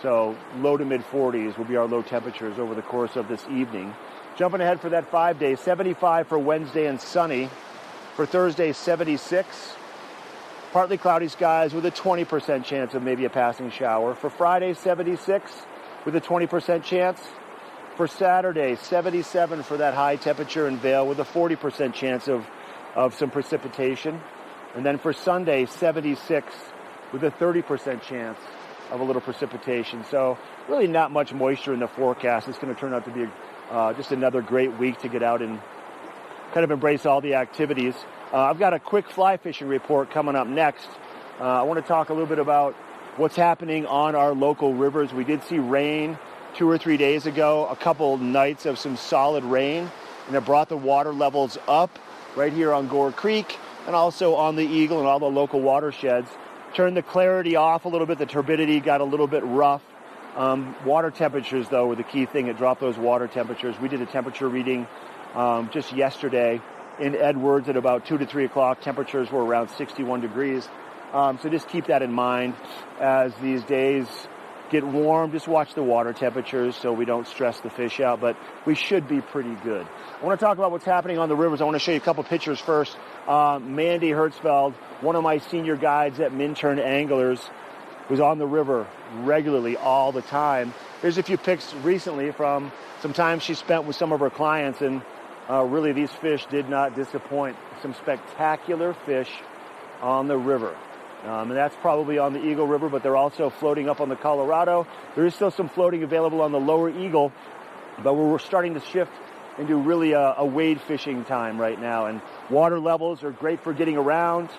So low to mid 40s will be our low temperatures over the course of this evening. Jumping ahead for that five days, 75 for Wednesday and sunny. For Thursday, 76. Partly cloudy skies with a 20% chance of maybe a passing shower. For Friday, 76 with a 20% chance. For Saturday, 77 for that high temperature in Vail with a 40% chance of, of some precipitation. And then for Sunday, 76 with a 30% chance of a little precipitation. So really not much moisture in the forecast. It's going to turn out to be uh, just another great week to get out and kind of embrace all the activities. Uh, I've got a quick fly fishing report coming up next. Uh, I want to talk a little bit about what's happening on our local rivers. We did see rain two or three days ago, a couple nights of some solid rain, and it brought the water levels up right here on Gore Creek and also on the Eagle and all the local watersheds. Turned the clarity off a little bit. The turbidity got a little bit rough. Um, water temperatures, though, were the key thing. It dropped those water temperatures. We did a temperature reading um, just yesterday in Edwards at about 2 to 3 o'clock. Temperatures were around 61 degrees. Um, so just keep that in mind as these days get warm. Just watch the water temperatures so we don't stress the fish out, but we should be pretty good. I want to talk about what's happening on the rivers. I want to show you a couple pictures first. Uh, Mandy Hertzfeld, one of my senior guides at Minturn Anglers, was on the river regularly all the time. Here's a few pics recently from some time she spent with some of her clients, and uh, really these fish did not disappoint. Some spectacular fish on the river. Um, and that's probably on the Eagle River, but they're also floating up on the Colorado. There is still some floating available on the lower Eagle, but we're starting to shift into really a, a wade fishing time right now. And water levels are great for getting around,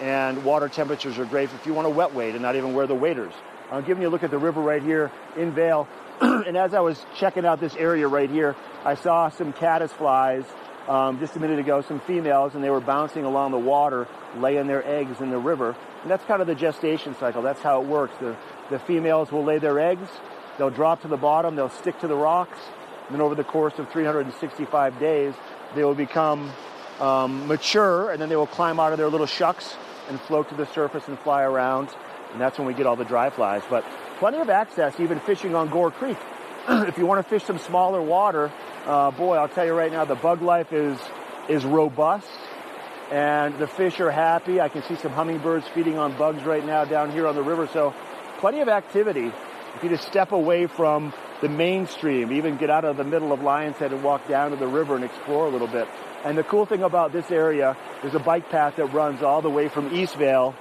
and water temperatures are great if you want to wet wade and not even wear the waders. I'm giving you a look at the river right here in Vail. <clears throat> and as I was checking out this area right here, I saw some caddisflies um, just a minute ago, some females, and they were bouncing along the water, laying their eggs in the river. And that's kind of the gestation cycle. That's how it works. The, the females will lay their eggs, they'll drop to the bottom, they'll stick to the rocks, and then over the course of 365 days, they will become um, mature, and then they will climb out of their little shucks and float to the surface and fly around. And that's when we get all the dry flies. But plenty of access, even fishing on Gore Creek. <clears throat> if you want to fish some smaller water, uh, boy, I'll tell you right now, the bug life is is robust, and the fish are happy. I can see some hummingbirds feeding on bugs right now down here on the river. So, plenty of activity. If you just step away from the mainstream, even get out of the middle of Lionshead and walk down to the river and explore a little bit. And the cool thing about this area, is a bike path that runs all the way from East Vail.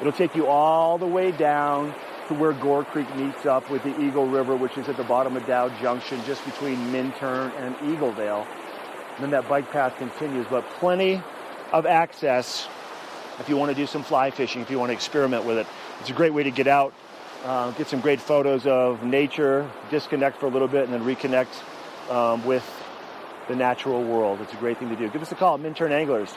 It'll take you all the way down to where Gore Creek meets up with the Eagle River, which is at the bottom of Dowd Junction, just between Minturn and EagleVail. And then that bike path continues, but plenty of access if you want to do some fly fishing, if you want to experiment with it. It's a great way to get out, uh, get some great photos of nature, disconnect for a little bit, and then reconnect um, with the natural world. It's a great thing to do. Give us a call Minturn Anglers,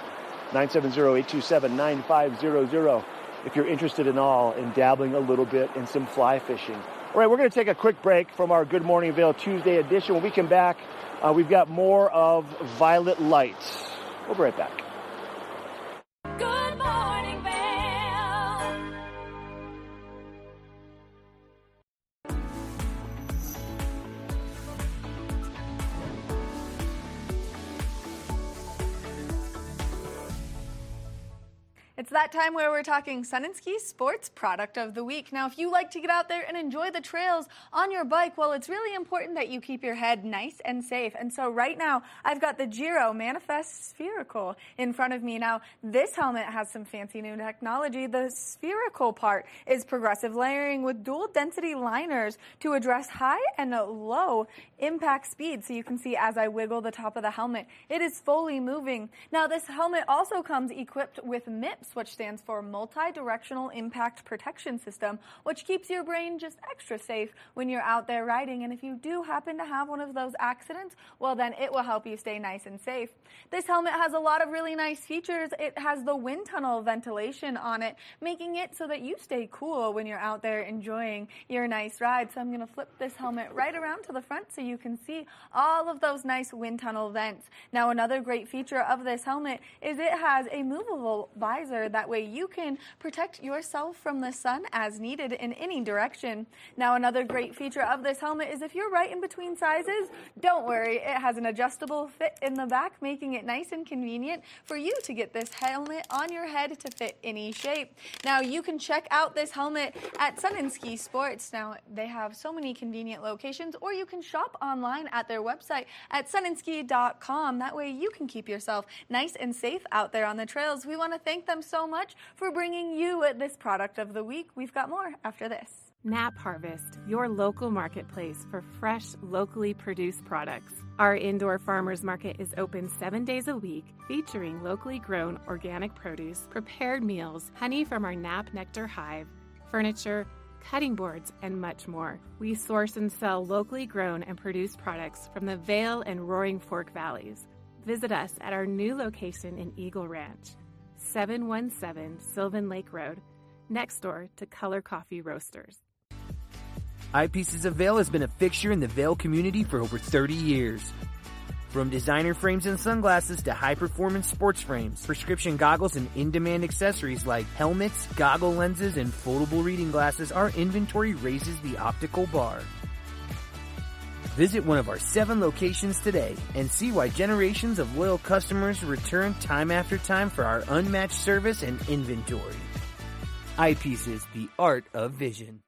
970-827-9500 if you're interested in all in dabbling a little bit in some fly fishing. All right, we're going to take a quick break from our Good Morning Vail Tuesday edition. When we come back, uh, we've got more of Violet Lights. We'll be right back. It's that time where we're talking Sun and Ski Sports Product of the Week. Now, if you like to get out there and enjoy the trails on your bike, well, it's really important that you keep your head nice and safe. And so right now, I've got the Giro Manifest Spherical in front of me. Now, this helmet has some fancy new technology. The spherical part is progressive layering with dual density liners to address high and low impact speed. So you can see as I wiggle the top of the helmet, it is fully moving. Now, this helmet also comes equipped with MIPS, which stands for Multi-Directional Impact Protection System, which keeps your brain just extra safe when you're out there riding. And if you do happen to have one of those accidents, well, then it will help you stay nice and safe. This helmet has a lot of really nice features. It has the wind tunnel ventilation on it, making it so that you stay cool when you're out there enjoying your nice ride. So I'm going to flip this helmet right around to the front so you can see all of those nice wind tunnel vents. Now, another great feature of this helmet is it has a movable visor. That way you can protect yourself from the sun as needed in any direction. Now, another great feature of this helmet is if you're right in between sizes, don't worry. It has an adjustable fit in the back, making it nice and convenient for you to get this helmet on your head to fit any shape. Now, you can check out this helmet at Sun and Ski Sports. Now, they have so many convenient locations, or you can shop online at their website at sunandski.com. That way, you can keep yourself nice and safe out there on the trails. We want to thank them so much for bringing you this product of the week. We've got more after this. Nap Harvest, your local marketplace for fresh, locally produced products. Our indoor farmers market is open seven days a week, featuring locally grown organic produce, prepared meals, honey from our Nap Nectar hive, furniture, cutting boards, and much more. We source and sell locally grown and produced products from the Vail and Roaring Fork Valleys. Visit us at our new location in Eagle Ranch, 717 Sylvan Lake Road, next door to Color Coffee Roasters. Eyepieces of Vail has been a fixture in the Vail community for over 30 years. From designer frames and sunglasses to high performance sports frames, prescription goggles, and in demand accessories like helmets, goggle lenses, and foldable reading glasses, our inventory raises the optical bar. Visit one of our seven locations today and see why generations of loyal customers return time after time for our unmatched service and inventory. Eyepieces, the art of vision.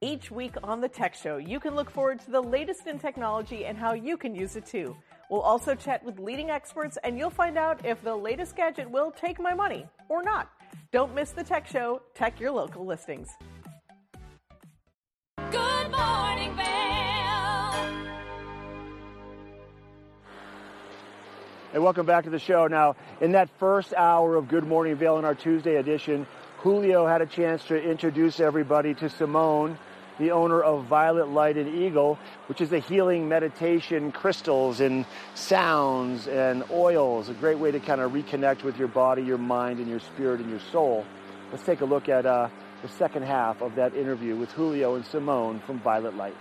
Each week on the Tech Show, you can look forward to the latest in technology and how you can use it too. We'll also chat with leading experts and you'll find out if the latest gadget will take my money or not. Don't miss the Tech Show, Tech Your Local Listings. Good morning, Vail. Hey, welcome back to the show. Now, in that first hour of Good Morning Vail in our Tuesday edition, Julio had a chance to introduce everybody to Simone, the owner of Violet Lighted Eagle, which is a healing meditation crystals and sounds and oils, a great way to kind of reconnect with your body, your mind, and your spirit and your soul. Let's take a look at uh, the second half of that interview with Julio and Simone from Violet Light.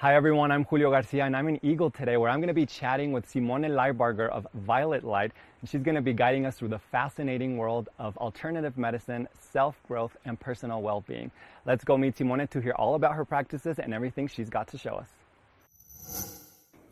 Hi everyone, I'm Julio Garcia and I'm in Eagle today where I'm going to be chatting with Simone Leibarger of Violet Light and she's going to be guiding us through the fascinating world of alternative medicine, self-growth, and personal well-being. Let's go meet Simone to hear all about her practices and everything she's got to show us.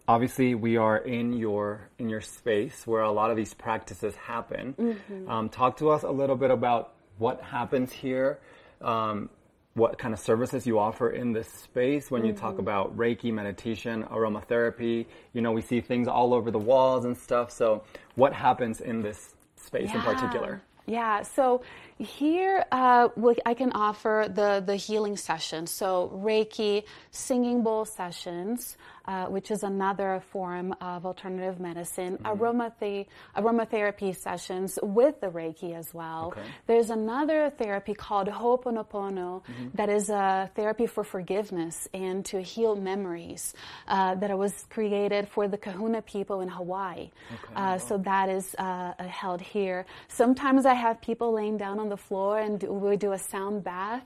Obviously, we are in your in your space where a lot of these practices happen. Mhm. Um, talk to us a little bit about what happens here, um, what kind of services you offer in this space when you talk Mhm. about Reiki, meditation, aromatherapy. You know, we see things all over the walls and stuff. So, what happens in this space in particular? Yeah, so here uh, I can offer the, the healing session. So Reiki, singing bowl sessions, uh, which is another form of alternative medicine, aromathe- aromatherapy sessions with the Reiki as well. Okay. There's another therapy called Ho'oponopono Mhm. that is a therapy for forgiveness and to heal memories uh, that was created for the Kahuna people in Hawaii. Uh, so that is uh, uh, held here. Sometimes I have people laying down on the floor and do, we do a sound bath,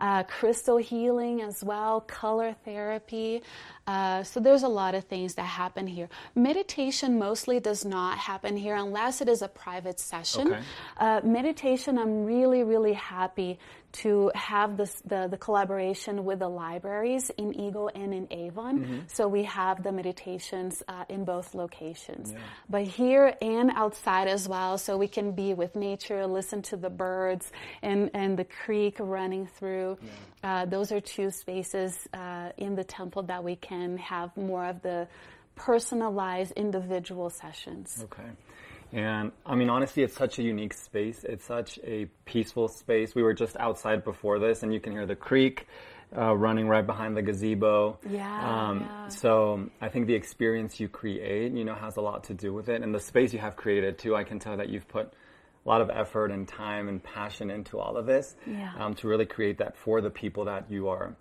uh, crystal healing as well, color therapy. Uh, so there's a lot of things that happen here. Meditation mostly does not happen here unless it is a private session. Okay. Uh, meditation, I'm really, really happy to have this, the, the collaboration with the libraries in Eagle and in Avon. Mhm. So we have the meditations uh, in both locations. Yeah. But here and outside as well, so we can be with nature, listen to the birds and, and the creek running through. Uh, those are two spaces uh, in the temple that we can have more of the personalized individual sessions. Okay. And I mean, honestly, it's such a unique space. It's such a peaceful space. We were just outside before this, and you can hear the creek uh, running right behind the gazebo. Yeah, Um, yeah. So I think the experience you create, you know, has a lot to do with it, and the space you have created too. I can tell that you've put a lot of effort and time and passion into all of this Yeah. um, to really create that for the people that you are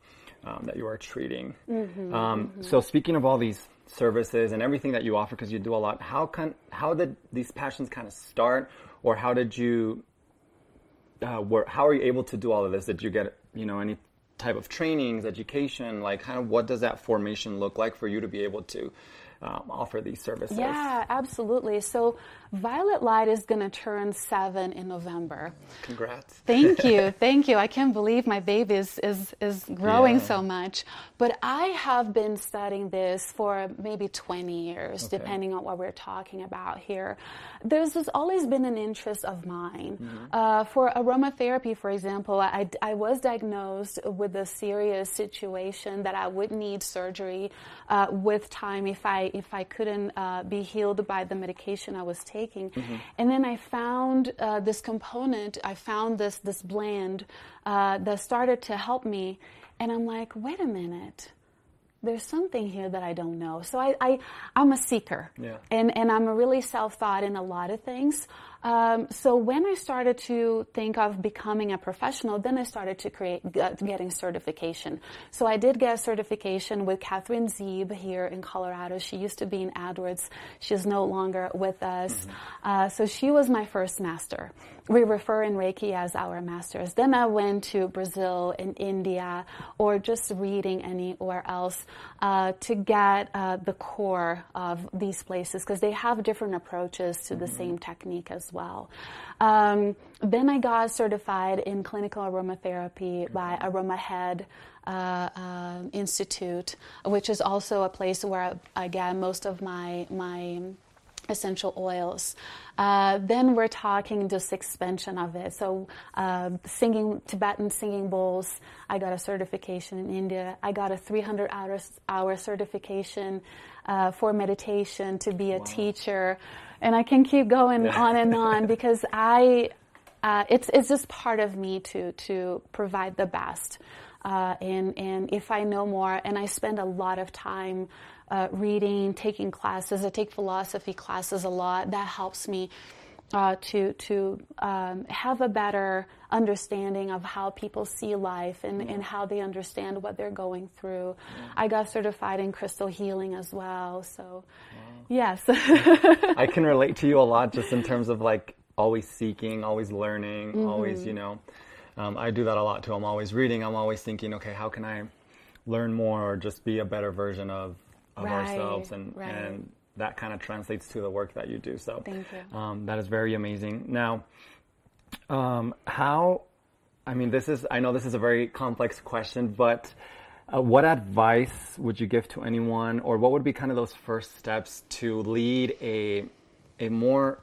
um, that you are treating. Mhm, Um, mhm. So speaking of all these services and everything that you offer, because you do a lot, how can how did these passions kind of start, or how did you uh, how are you able to do all of this? Did you get you know any type of trainings, education? Like, kind of what does that formation look like for you to be able to um, offer these services? Yeah, absolutely. So Violet Light is going to turn seven in November. Congrats. Thank you, <laughs> thank you. I can't believe my baby is is, is growing Yeah. so much. But I have been studying this for maybe 20 years, Okay. depending on what we're talking about here. There's always been an interest of mine. Mhm. Uh, for aromatherapy, for example, I, I was diagnosed with a serious situation that I would need surgery uh, with time if I if I couldn't uh, be healed by the medication I was taking. Mhm. And then I found uh, this component. I found this this blend uh, that started to help me, and I'm like, wait a minute. There's something here that I don't know. So I, I I'm a seeker Yeah. and and I'm really self thought in a lot of things. Um, so when I started to think of becoming a professional, then I started to create uh, getting certification. So I did get a certification with Catherine Zeeb here in Colorado. She used to be in Edwards. She's no longer with us. Uh, so she was my first master. We refer in Reiki as our masters. Then I went to Brazil and India, or just reading anywhere else uh, to get uh, the core of these places because they have different approaches to the same technique as well. Um, then I got certified in clinical aromatherapy by AromaHead. Uh, uh, Institute, which is also a place where I get most of my my essential oils. Uh, then we're talking just expansion of it. So uh, singing Tibetan singing bowls. I got a certification in India. I got a 300 hour, hour certification uh, for meditation to be a teacher, and I can keep going on and on <laughs> because I. Uh, it's it's just part of me to to provide the best, uh, and and if I know more, and I spend a lot of time uh, reading, taking classes. I take philosophy classes a lot. That helps me uh, to to um, have a better understanding of how people see life and, and how they understand what they're going through. I got certified in crystal healing as well. So, yes. I can relate to you a lot just in terms of like always seeking, always learning, always, Mhm. you know, um, I do that a lot too. I'm always reading. I'm always thinking, okay, how can I learn more or just be a better version of, of Right, ourselves? And, right. and that kind of translates to the work that you do. So Thank you. Um, that is very amazing. Now, um, how, I mean, this is, I know this is a very complex question, but uh, what advice would you give to anyone, or what would be kind of those first steps to lead a, a more,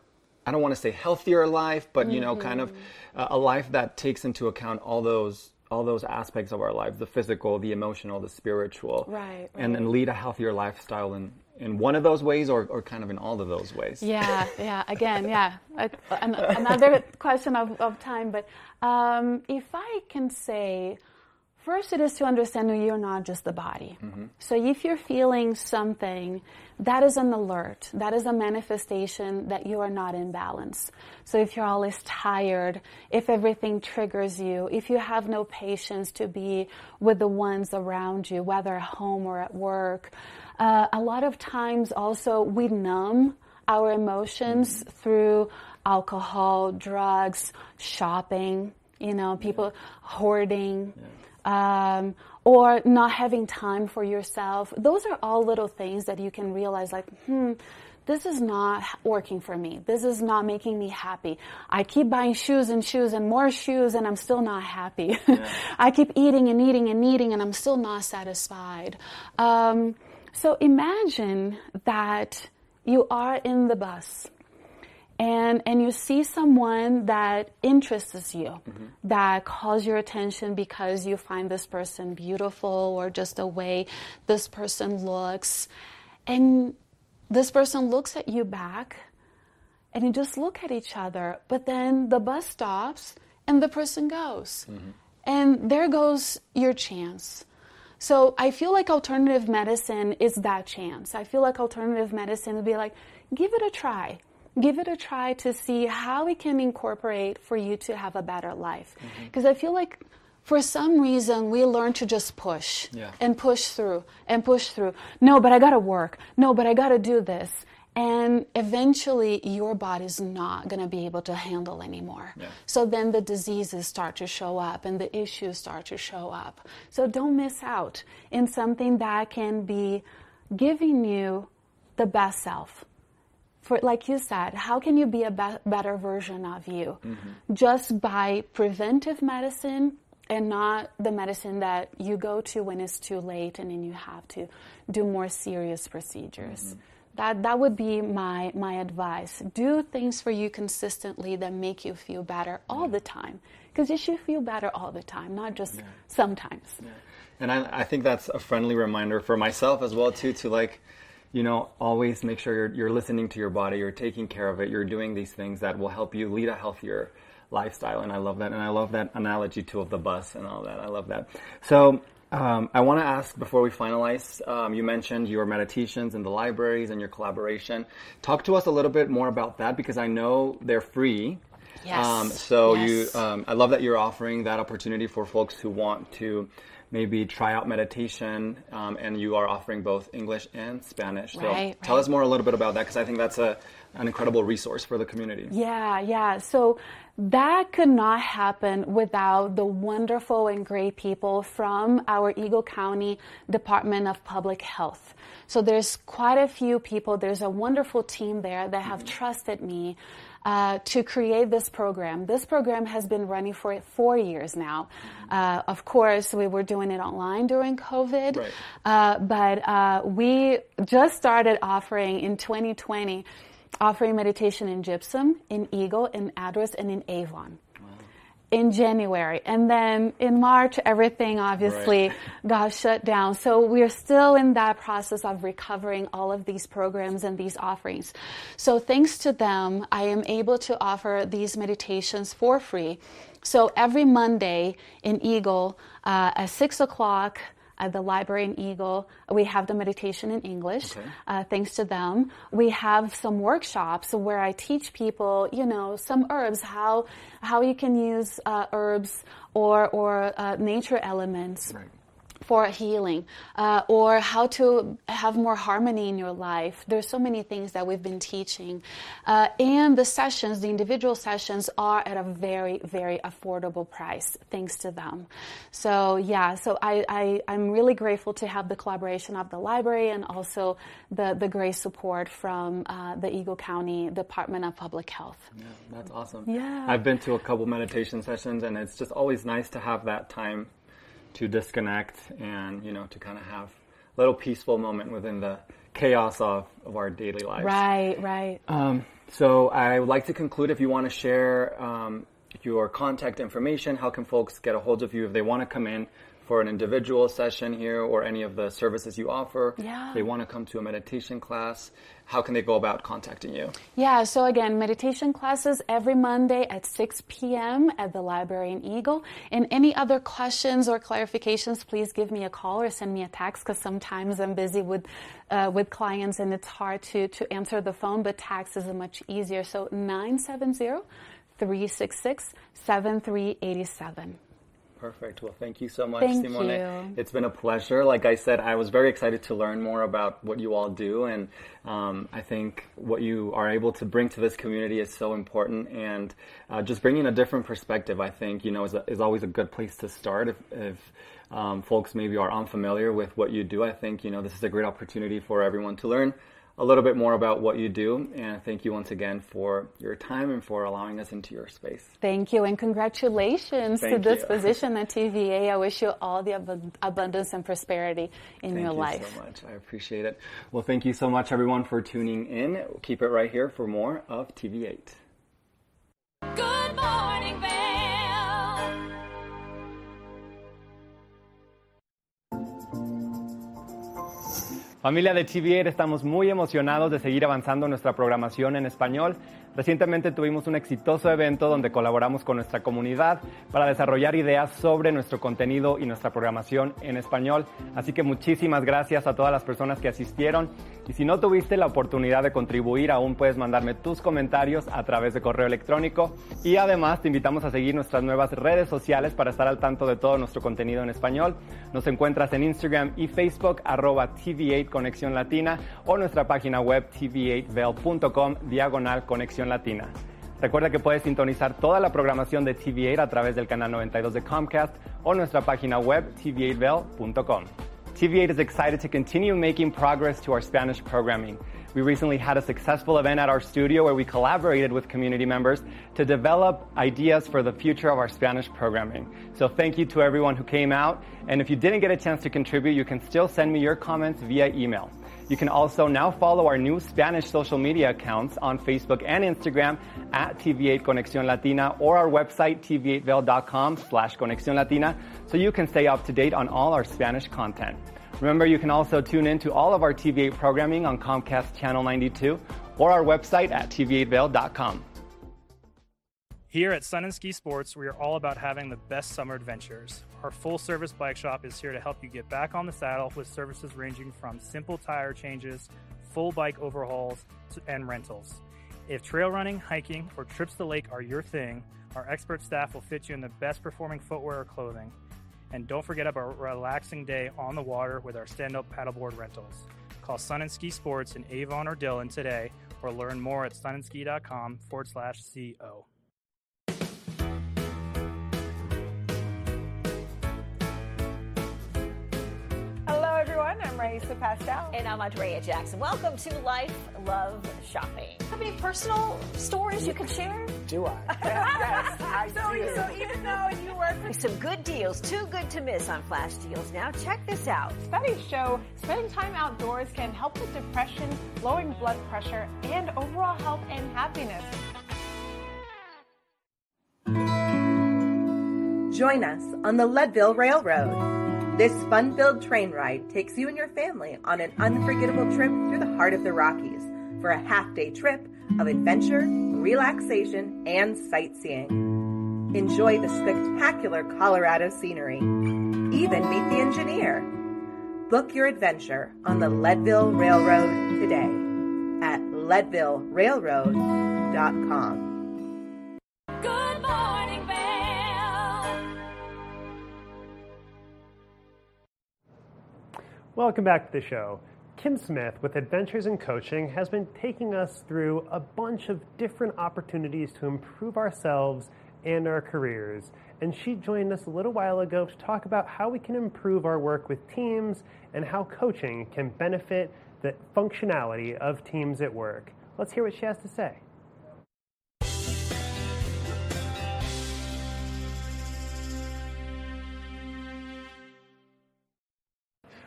I don't want to say healthier life, but you know, kind of uh, a life that takes into account all those all those aspects of our lives the physical the emotional the spiritual Right, and right. and lead a healthier lifestyle in in one of those ways or, or kind of in all of those ways Yeah, <laughs> yeah. Again, yeah. Another <laughs> question of, of time, but um, if I can say, first it is to understand that you're not just the body. So if you're feeling something, that is an alert. That is a manifestation that you are not in balance. So if you're always tired, if everything triggers you, if you have no patience to be with the ones around you, whether at home or at work, uh, a lot of times also we numb our emotions through alcohol, drugs, shopping, you know, people hoarding. Um, or not having time for yourself. Those are all little things that you can realize, like, hmm, this is not working for me. This is not making me happy. I keep buying shoes and shoes and more shoes and I'm still not happy. <laughs> I keep eating and eating and eating and I'm still not satisfied. Um, so imagine that you are in the bus and and you see someone that interests you mm-hmm. that calls your attention because you find this person beautiful or just the way this person looks. And this person looks at you back and you just look at each other but then the bus stops and the person goes. Mm-hmm. And there goes your chance. So I feel like alternative medicine is that chance. I feel like alternative medicine would be like, give it a try. Give it a try to see how it can incorporate for you to have a better life. Mm-hmm. Because I feel like for some reason we learn to just push Yeah. and push through and push through. No, but I gotta work. No, but I gotta do this. And eventually your body's not gonna be able to handle anymore. So then the diseases start to show up and the issues start to show up. So don't miss out in something that can be giving you the best self. For like you said, how can you be a be- better version of you? Mm-hmm. Just by preventive medicine and not the medicine that you go to when it's too late and then you have to do more serious procedures. Mm-hmm. That that would be my my advice. Do things for you consistently that make you feel better all the time. Because you should feel better all the time, not just sometimes. And I, I think that's a friendly reminder for myself as well too to like, you know, always make sure you're, you're listening to your body, you're taking care of it, you're doing these things that will help you lead a healthier lifestyle. And I love that. And I love that analogy too of the bus and all that. I love that. So um, I want to ask before we finalize, um, you mentioned your meditations in the libraries and your collaboration. Talk to us a little bit more about that because I know they're free. Yes. Um, so Yes. you, um, I love that you're offering that opportunity for folks who want to maybe try out meditation, um, and you are offering both English and Spanish. So Right, tell right. us more a little bit about that because I think that's a an incredible resource for the community. Yeah, yeah. So that could not happen without the wonderful and great people from our Eagle County Department of Public Health. So there's quite a few people, there's a wonderful team there that have trusted me uh, to create this program. This program has been running for four years now. Uh, of course, we were doing it online during COVID, uh, but uh, we just started offering in 2020 offering meditation in Gypsum, in Eagle, in Edwards, and in Avon. In January. And then in March, everything obviously Right. got shut down. So we're still in that process of recovering all of these programs and these offerings. So thanks to them, I am able to offer these meditations for free. So every Monday in Eagle uh, at six o'clock, at the library in Eagle, we have the meditation in English. Uh, thanks to them, we have some workshops where I teach people, you know, some herbs, how how you can use uh, herbs or or uh, nature elements. For healing, uh, or how to have more harmony in your life. There's so many things that we've been teaching, uh, and the sessions, the individual sessions, are at a very, very affordable price, thanks to them. So yeah, so I, I I'm really grateful to have the collaboration of the library and also the the great support from uh, the Eagle County Department of Public Health. Yeah, that's awesome. Yeah. I've been to a couple meditation sessions, and it's just always nice to have that time to disconnect and you know to kind of have a little peaceful moment within the chaos of, of our daily lives. Right, right. Um, so I would like to conclude. If you want to share um, your contact information, how can folks get a hold of you if they want to come in for an individual session here or any of the services you offer? Yeah. They want to come to a meditation class. How can they go about contacting you? Yeah, so again, meditation classes every Monday at 6 p.m. at the library in Eagle. And any other questions or clarifications, please give me a call or send me a text because sometimes I'm busy with uh, with clients and it's hard to, to answer the phone, but text is much easier. So 970 366 7387. Perfect. Well, thank you so much, Thank Simone. you. It's been a pleasure. Like I said, I was very excited to learn more about what you all do, and um, I think what you are able to bring to this community is so important. And uh, just bringing a different perspective, I think, you know, is, a, is always a good place to start. If, if um, folks maybe are unfamiliar with what you do, I think you know this is a great opportunity for everyone to learn a little bit more about what you do. And thank you once again for your time and for allowing us into your space. Thank you, and congratulations to this you. <laughs> position at TV8. I wish you all the abund- abundance and prosperity in Thank your you life. Thank you so much. I appreciate it. Well, thank you so much, everyone, for tuning in. Keep it right here for more of TV8. Good morning, Vail. Familia de TV8, estamos muy emocionados de seguir avanzando nuestra programación en español. Recientemente tuvimos un exitoso evento donde colaboramos con nuestra comunidad para desarrollar ideas sobre nuestro contenido y nuestra programación en español. Así que muchísimas gracias a todas las personas que asistieron. Y si no tuviste la oportunidad de contribuir, aún puedes mandarme tus comentarios a través de correo electrónico. Y además te invitamos a seguir nuestras nuevas redes sociales para estar al tanto de todo nuestro contenido en español. Nos encuentras en Instagram y Facebook, arroba TV8 Conexión Latina o nuestra página web tv8vel.com, diagonal Conexión Latina. Recuerda que puedes sintonizar toda la programación de TV8 a través del canal 92 de Comcast o nuestra página web tv8vail.com. TV8 is excited to continue making progress to our Spanish programming. We recently had a successful event at our studio where we collaborated with community members to develop ideas for the future of our Spanish programming. So thank you to everyone who came out. And if you didn't get a chance to contribute, you can still send me your comments via email. You can also now follow our new Spanish social media accounts on Facebook and Instagram at TV8 Conexión Latina or our website tv8vail.com slash Conexión Latina so you can stay up to date on all our Spanish content. Remember, you can also tune in to all of our TV8 programming on Comcast Channel 92 or our website at tv8vail.com. Here at Sun and Ski Sports, we are all about having the best summer adventures. Our full service bike shop is here to help you get back on the saddle with services ranging from simple tire changes, full bike overhauls, and rentals. If trail running, hiking, or trips to the lake are your thing, our expert staff will fit you in the best performing footwear or clothing. And don't forget about a relaxing day on the water with our stand up paddleboard rentals. Call Sun and Ski Sports in Avon or Dillon today or learn more at sunandski.com forward slash CO. everyone. I'm Raisa Pastel. And I'm Andrea Jackson. Welcome to Life Love Shopping. Have any personal stories you can share? Do I? <laughs> yes, I so, do. so even though you work with some good deals, too good to miss on flash deals. Now check this out. Studies show spending time outdoors can help with depression, lowering blood pressure, and overall health and happiness. Join us on the Leadville Railroad. This fun filled train ride takes you and your family on an unforgettable trip through the heart of the Rockies for a half day trip of adventure, relaxation, and sightseeing. Enjoy the spectacular Colorado scenery. Even meet the engineer. Book your adventure on the Leadville Railroad today at leadvillerailroad.com. Good morning, Vail. Welcome back to the show. Kim Smith with Adventures in Coaching has been taking us through a bunch of different opportunities to improve ourselves and our careers. And she joined us a little while ago to talk about how we can improve our work with teams and how coaching can benefit the functionality of teams at work. Let's hear what she has to say.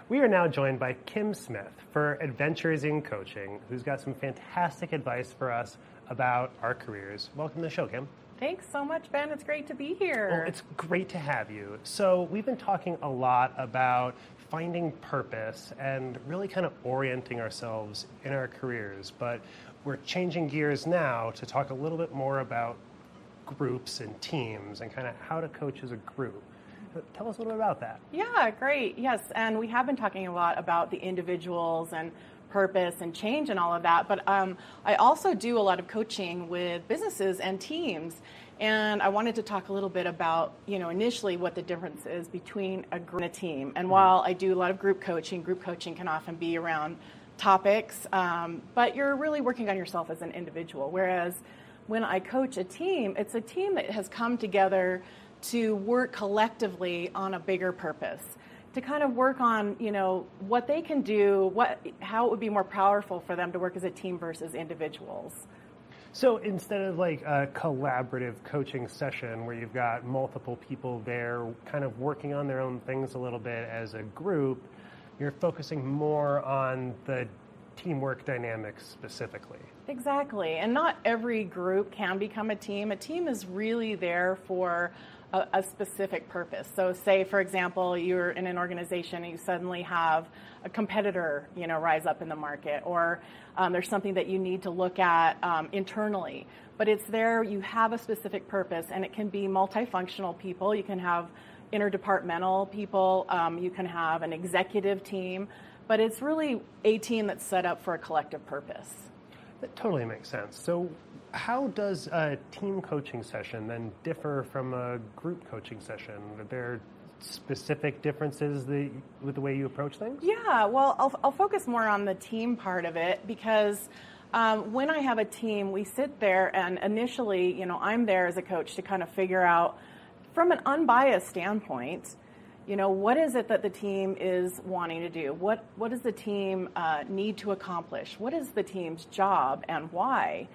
We are now joined by Kim Smith for Adventures in Coaching, who's got some fantastic advice for us about our careers. Welcome to the show, Kim. Thanks so much, Ben. It's great to be here. Well, it's great to have you. So, we've been talking a lot about finding purpose and really kind of orienting ourselves in our careers, but we're changing gears now to talk a little bit more about groups and teams and kind of how to coach as a group. Tell us a little bit about that. Yeah, great. Yes, and we have been talking a lot about the individuals and purpose and change and all of that. But um, I also do a lot of coaching with businesses and teams. And I wanted to talk a little bit about, you know, initially what the difference is between a group and a team. And while I do a lot of group coaching, group coaching can often be around topics, um, but you're really working on yourself as an individual. Whereas when I coach a team, it's a team that has come together to work collectively on a bigger purpose to kind of work on you know what they can do what how it would be more powerful for them to work as a team versus individuals So instead of like a collaborative coaching session where you've got multiple people there kind of working on their own things a little bit as a group, you're focusing more on the teamwork dynamics specifically. Exactly. And not every group can become a team. A team is really there for a, a specific purpose. So say for example, you're in an organization and you suddenly have a competitor, you know, rise up in the market or um, there's something that you need to look at um, internally. But it's there, you have a specific purpose and it can be multifunctional people. You can have interdepartmental people, um, you can have an executive team, but it's really a team that's set up for a collective purpose. That totally makes sense. So, how does a team coaching session then differ from a group coaching session? Are there specific differences the, with the way you approach things? Yeah, well, I'll, I'll focus more on the team part of it because um, when I have a team, we sit there and initially, you know, I'm there as a coach to kind of figure out from an unbiased standpoint, you know, what is it that the team is wanting to do? What what does the team uh, need to accomplish? What is the team's job and why?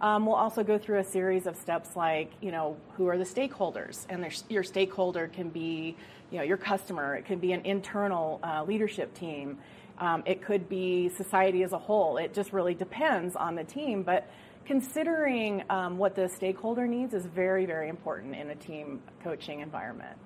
Um, we'll also go through a series of steps like, you know, who are the stakeholders? And your stakeholder can be, you know, your customer. It could be an internal uh, leadership team. Um, it could be society as a whole. It just really depends on the team. But considering um, what the stakeholder needs is very, very important in a team coaching environment.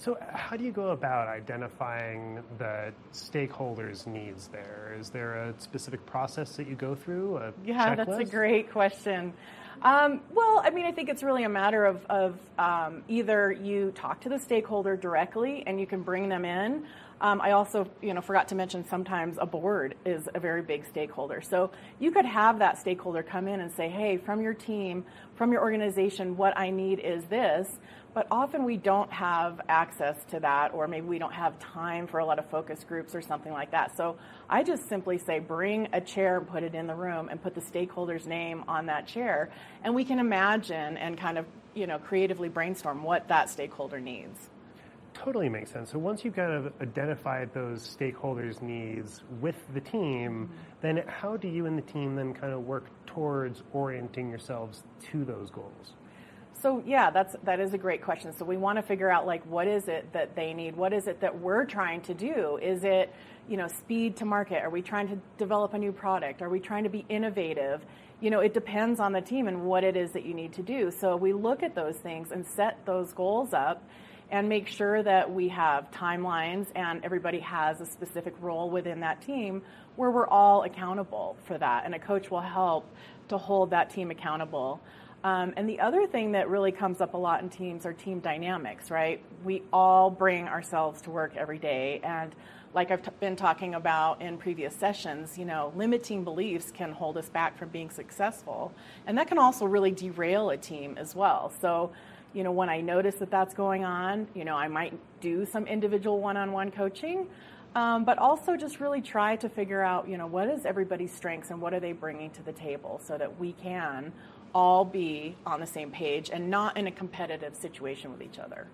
So, how do you go about identifying the stakeholders' needs there? Is there a specific process that you go through? Yeah, that's a great question. Um, well, I mean, I think it's really a matter of, of um, either you talk to the stakeholder directly and you can bring them in. Um, I also, you know, forgot to mention sometimes a board is a very big stakeholder. So you could have that stakeholder come in and say, "Hey, from your team, from your organization, what I need is this." But often we don't have access to that, or maybe we don't have time for a lot of focus groups or something like that. So I just simply say, bring a chair and put it in the room and put the stakeholder's name on that chair. And we can imagine and kind of, you know, creatively brainstorm what that stakeholder needs. Totally makes sense. So once you've kind of identified those stakeholders' needs with the team, mm-hmm. then how do you and the team then kind of work towards orienting yourselves to those goals? So yeah, that's that is a great question. So we want to figure out like what is it that they need? What is it that we're trying to do? Is it, you know, speed to market? Are we trying to develop a new product? Are we trying to be innovative? You know, it depends on the team and what it is that you need to do. So we look at those things and set those goals up and make sure that we have timelines and everybody has a specific role within that team where we're all accountable for that. And a coach will help to hold that team accountable. Um, and the other thing that really comes up a lot in teams are team dynamics, right? We all bring ourselves to work every day. And like I've t- been talking about in previous sessions, you know, limiting beliefs can hold us back from being successful. And that can also really derail a team as well. So, you know, when I notice that that's going on, you know, I might do some individual one on one coaching. Um, but also just really try to figure out, you know, what is everybody's strengths and what are they bringing to the table so that we can all be on the same page and not in a competitive situation with each other.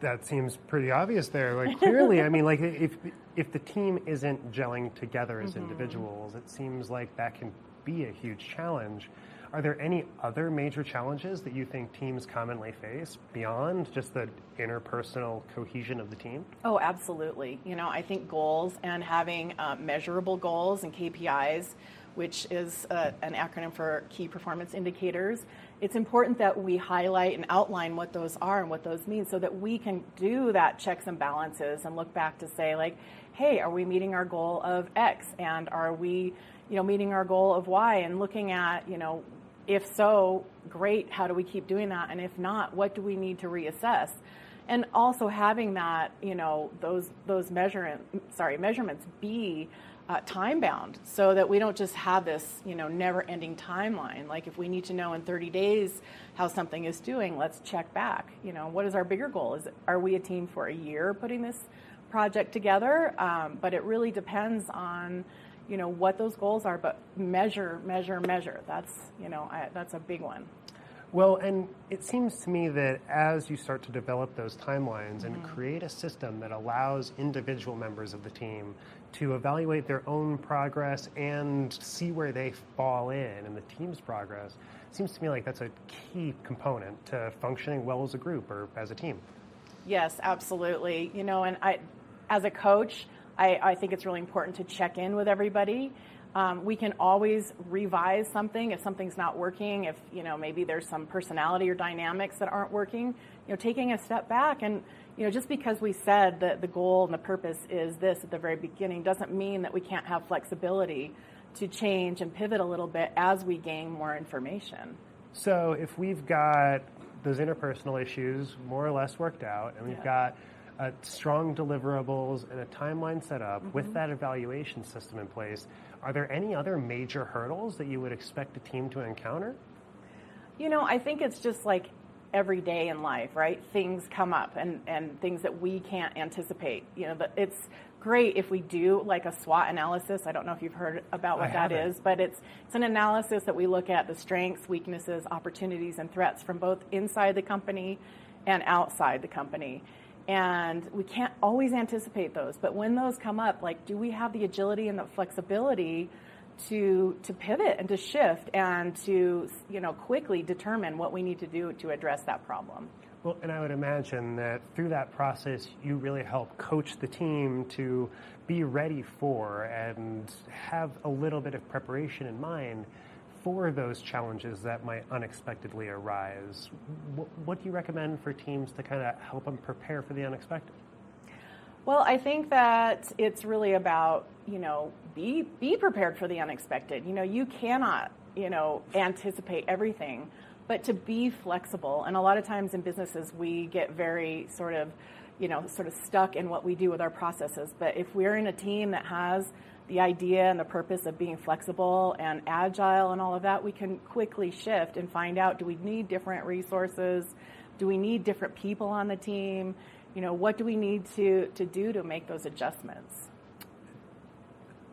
That seems pretty obvious there. Like clearly, I mean, like if if the team isn't gelling together as Mhm. individuals, it seems like that can be a huge challenge. Are there any other major challenges that you think teams commonly face beyond just the interpersonal cohesion of the team? Oh, absolutely. You know, I think goals and having uh, measurable goals and KPIs, which is uh, an acronym for key performance indicators, it's important that we highlight and outline what those are and what those mean so that we can do that checks and balances and look back to say, like, hey, are we meeting our goal of X? And are we, you know, meeting our goal of Y? And looking at, you know, if so, great, how do we keep doing that? And if not, what do we need to reassess? And also having that, you know, those those measurement, sorry, measurements be uh, time bound so that we don't just have this you know never ending timeline. Like if we need to know in 30 days how something is doing let's check back. You know what is our bigger goal? Is are we a team for a year putting this project together? Um, but it really depends on you know what those goals are but measure measure measure. That's you know I, that's a big one. Well, and it seems to me that as you start to develop those timelines and Mhm. create a system that allows individual members of the team to evaluate their own progress and see where they fall in in the team's progress, seems to me like that's a key component to functioning well as a group or as a team. Yes, absolutely. You know, and I, as a coach, I, I think it's really important to check in with everybody. Um, we can always revise something if something's not working. If you know maybe there's some personality or dynamics that aren't working. You know, taking a step back and you know just because we said that the goal and the purpose is this at the very beginning doesn't mean that we can't have flexibility to change and pivot a little bit as we gain more information. So if we've got those interpersonal issues more or less worked out, and we've Yeah. got uh, strong deliverables and a timeline set up Mhm. with that evaluation system in place, are there any other major hurdles that you would expect a team to encounter? You know, I think it's just like every day in life, right? Things come up and, and things that we can't anticipate. You know, but it's great if we do like a SWOT analysis. I don't know if you've heard about what I that haven't. is, but it's it's an analysis that we look at the strengths, weaknesses, opportunities, and threats from both inside the company and outside the company. And we can't always anticipate those, but when those come up, like, do we have the agility and the flexibility to to pivot and to shift and to you know quickly determine what we need to do to address that problem? Well, and I would imagine that through that process, you really help coach the team to be ready for and have a little bit of preparation in mind for those challenges that might unexpectedly arise. Wh- What do you recommend for teams to kind of help them prepare for the unexpected? Well, I think that it's really about, you know, be be prepared for the unexpected. You know, you cannot, you know, anticipate everything, but to be flexible. And a lot of times in businesses we get very sort of, you know, sort of stuck in what we do with our processes. But if we're in a team that has the idea and the purpose of being flexible and agile and all of that, we can quickly shift and find out do we need different resources? Do we need different people on the team? You know, what do we need to, to do to make those adjustments?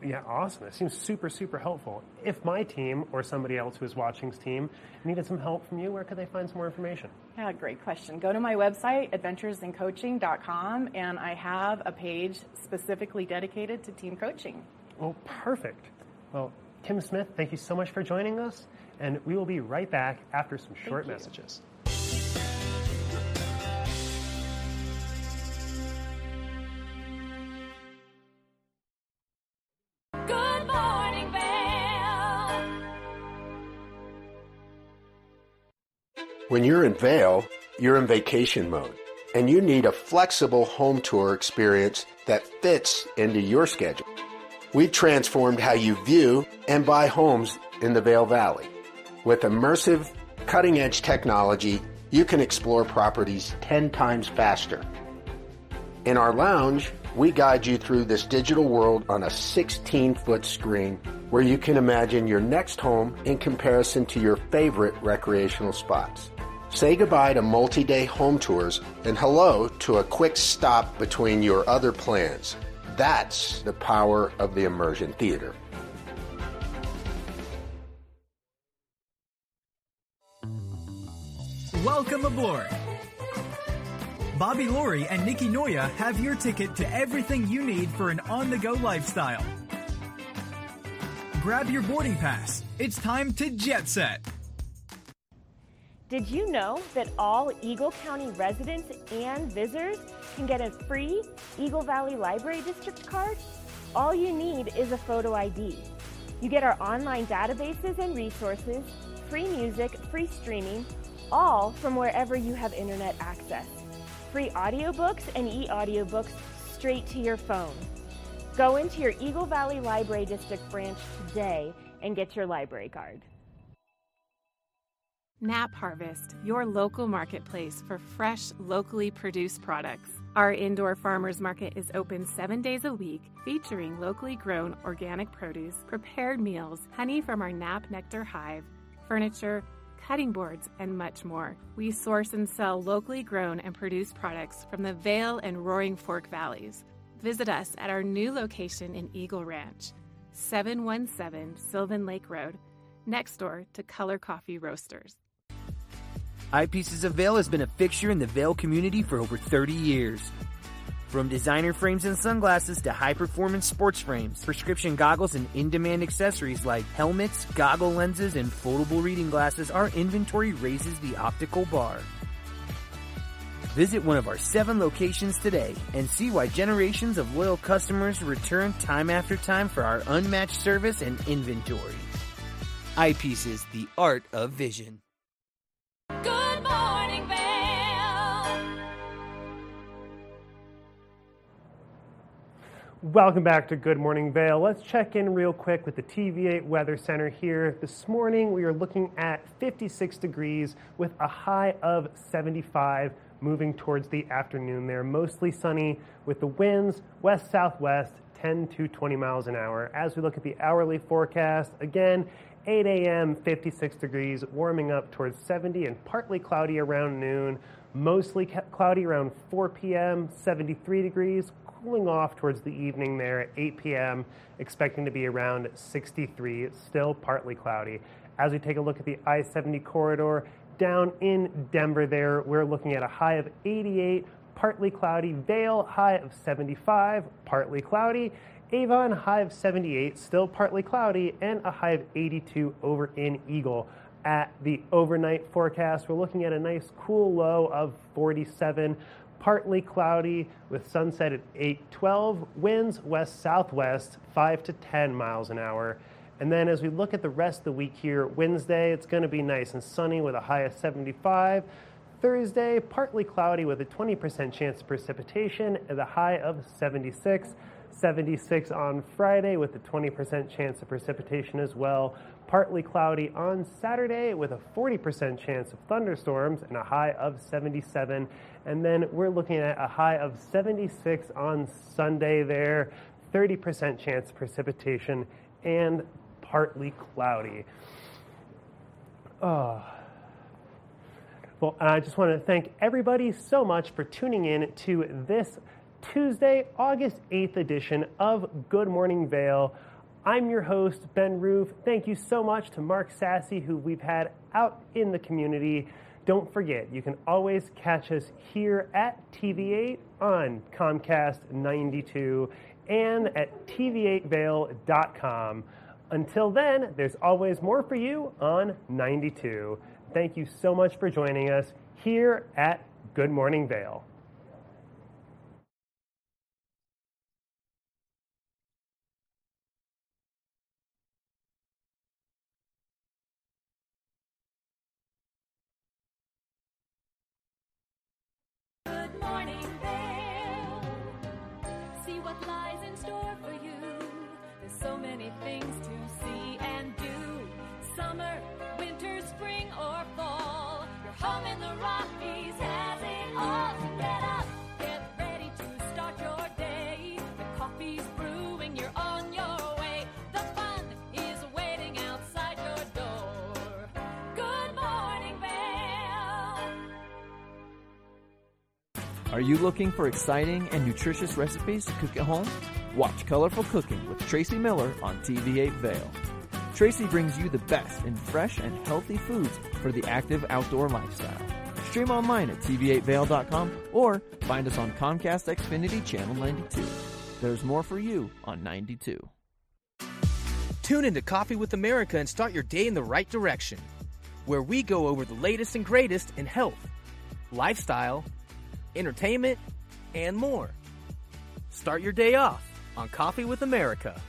Yeah, awesome. It seems super, super helpful. If my team or somebody else who is watching's team needed some help from you, where could they find some more information? Yeah, great question. Go to my website, adventuresincoaching.com, and I have a page specifically dedicated to team coaching. Well, perfect. Well, Kim Smith, thank you so much for joining us, and we will be right back after some short messages. When you're in Vail, you're in vacation mode, and you need a flexible home tour experience that fits into your schedule. We've transformed how you view and buy homes in the Vail Valley. With immersive, cutting edge technology, you can explore properties 10 times faster. In our lounge, we guide you through this digital world on a 16 foot screen where you can imagine your next home in comparison to your favorite recreational spots. Say goodbye to multi day home tours and hello to a quick stop between your other plans. That's the power of the immersion theater. Welcome aboard. Bobby Lori and Nikki Noya have your ticket to everything you need for an on the go lifestyle. Grab your boarding pass. It's time to jet set. Did you know that all Eagle County residents and visitors can get a free Eagle Valley Library District card? All you need is a photo ID. You get our online databases and resources, free music, free streaming, all from wherever you have internet access. Free audiobooks and e-audiobooks straight to your phone. Go into your Eagle Valley Library District branch today and get your library card. Nap Harvest, your local marketplace for fresh, locally produced products. Our indoor farmers market is open seven days a week, featuring locally grown organic produce, prepared meals, honey from our nap nectar hive, furniture, cutting boards, and much more. We source and sell locally grown and produced products from the Vail and Roaring Fork Valleys. Visit us at our new location in Eagle Ranch, 717 Sylvan Lake Road, next door to Color Coffee Roasters. Eyepieces of Vail has been a fixture in the Vail community for over 30 years. From designer frames and sunglasses to high performance sports frames, prescription goggles, and in demand accessories like helmets, goggle lenses, and foldable reading glasses, our inventory raises the optical bar. Visit one of our seven locations today and see why generations of loyal customers return time after time for our unmatched service and inventory. Eyepieces, the art of vision. Good morning, Vail. Welcome back to Good Morning Vail. Let's check in real quick with the TV8 Weather Center here. This morning we are looking at 56 degrees with a high of 75 moving towards the afternoon there. Mostly sunny with the winds west southwest 10 to 20 miles an hour. As we look at the hourly forecast, again, 8 a.m., 56 degrees, warming up towards 70 and partly cloudy around noon. Mostly cloudy around 4 p.m., 73 degrees, cooling off towards the evening there at 8 p.m., expecting to be around 63, still partly cloudy. As we take a look at the I 70 corridor down in Denver, there, we're looking at a high of 88, partly cloudy, Vail, high of 75, partly cloudy. Avon, high of 78, still partly cloudy, and a high of 82 over in Eagle. At the overnight forecast, we're looking at a nice cool low of 47, partly cloudy with sunset at 8:12, winds west southwest 5 to 10 miles an hour. And then as we look at the rest of the week here, Wednesday it's going to be nice and sunny with a high of 75. Thursday, partly cloudy with a 20% chance of precipitation and a high of 76. 76 on Friday with a 20% chance of precipitation as well. Partly cloudy on Saturday with a 40% chance of thunderstorms and a high of 77. And then we're looking at a high of 76 on Sunday there, 30% chance of precipitation and partly cloudy. Oh. Well, I just want to thank everybody so much for tuning in to this Tuesday, August 8th edition of Good Morning Vail. I'm your host, Ben Roof. Thank you so much to Mark Sassy, who we've had out in the community. Don't forget, you can always catch us here at TV8 on Comcast 92 and at tv8vail.com. Until then, there's always more for you on 92. Thank you so much for joining us here at Good Morning Vail. You looking for exciting and nutritious recipes to cook at home? Watch Colorful Cooking with Tracy Miller on TV8 Vail. Tracy brings you the best in fresh and healthy foods for the active outdoor lifestyle. Stream online at tv8vail.com or find us on Comcast Xfinity Channel 92. There's more for you on 92. Tune into Coffee with America and start your day in the right direction, where we go over the latest and greatest in health, lifestyle, entertainment, and more. Start your day off on Coffee with America.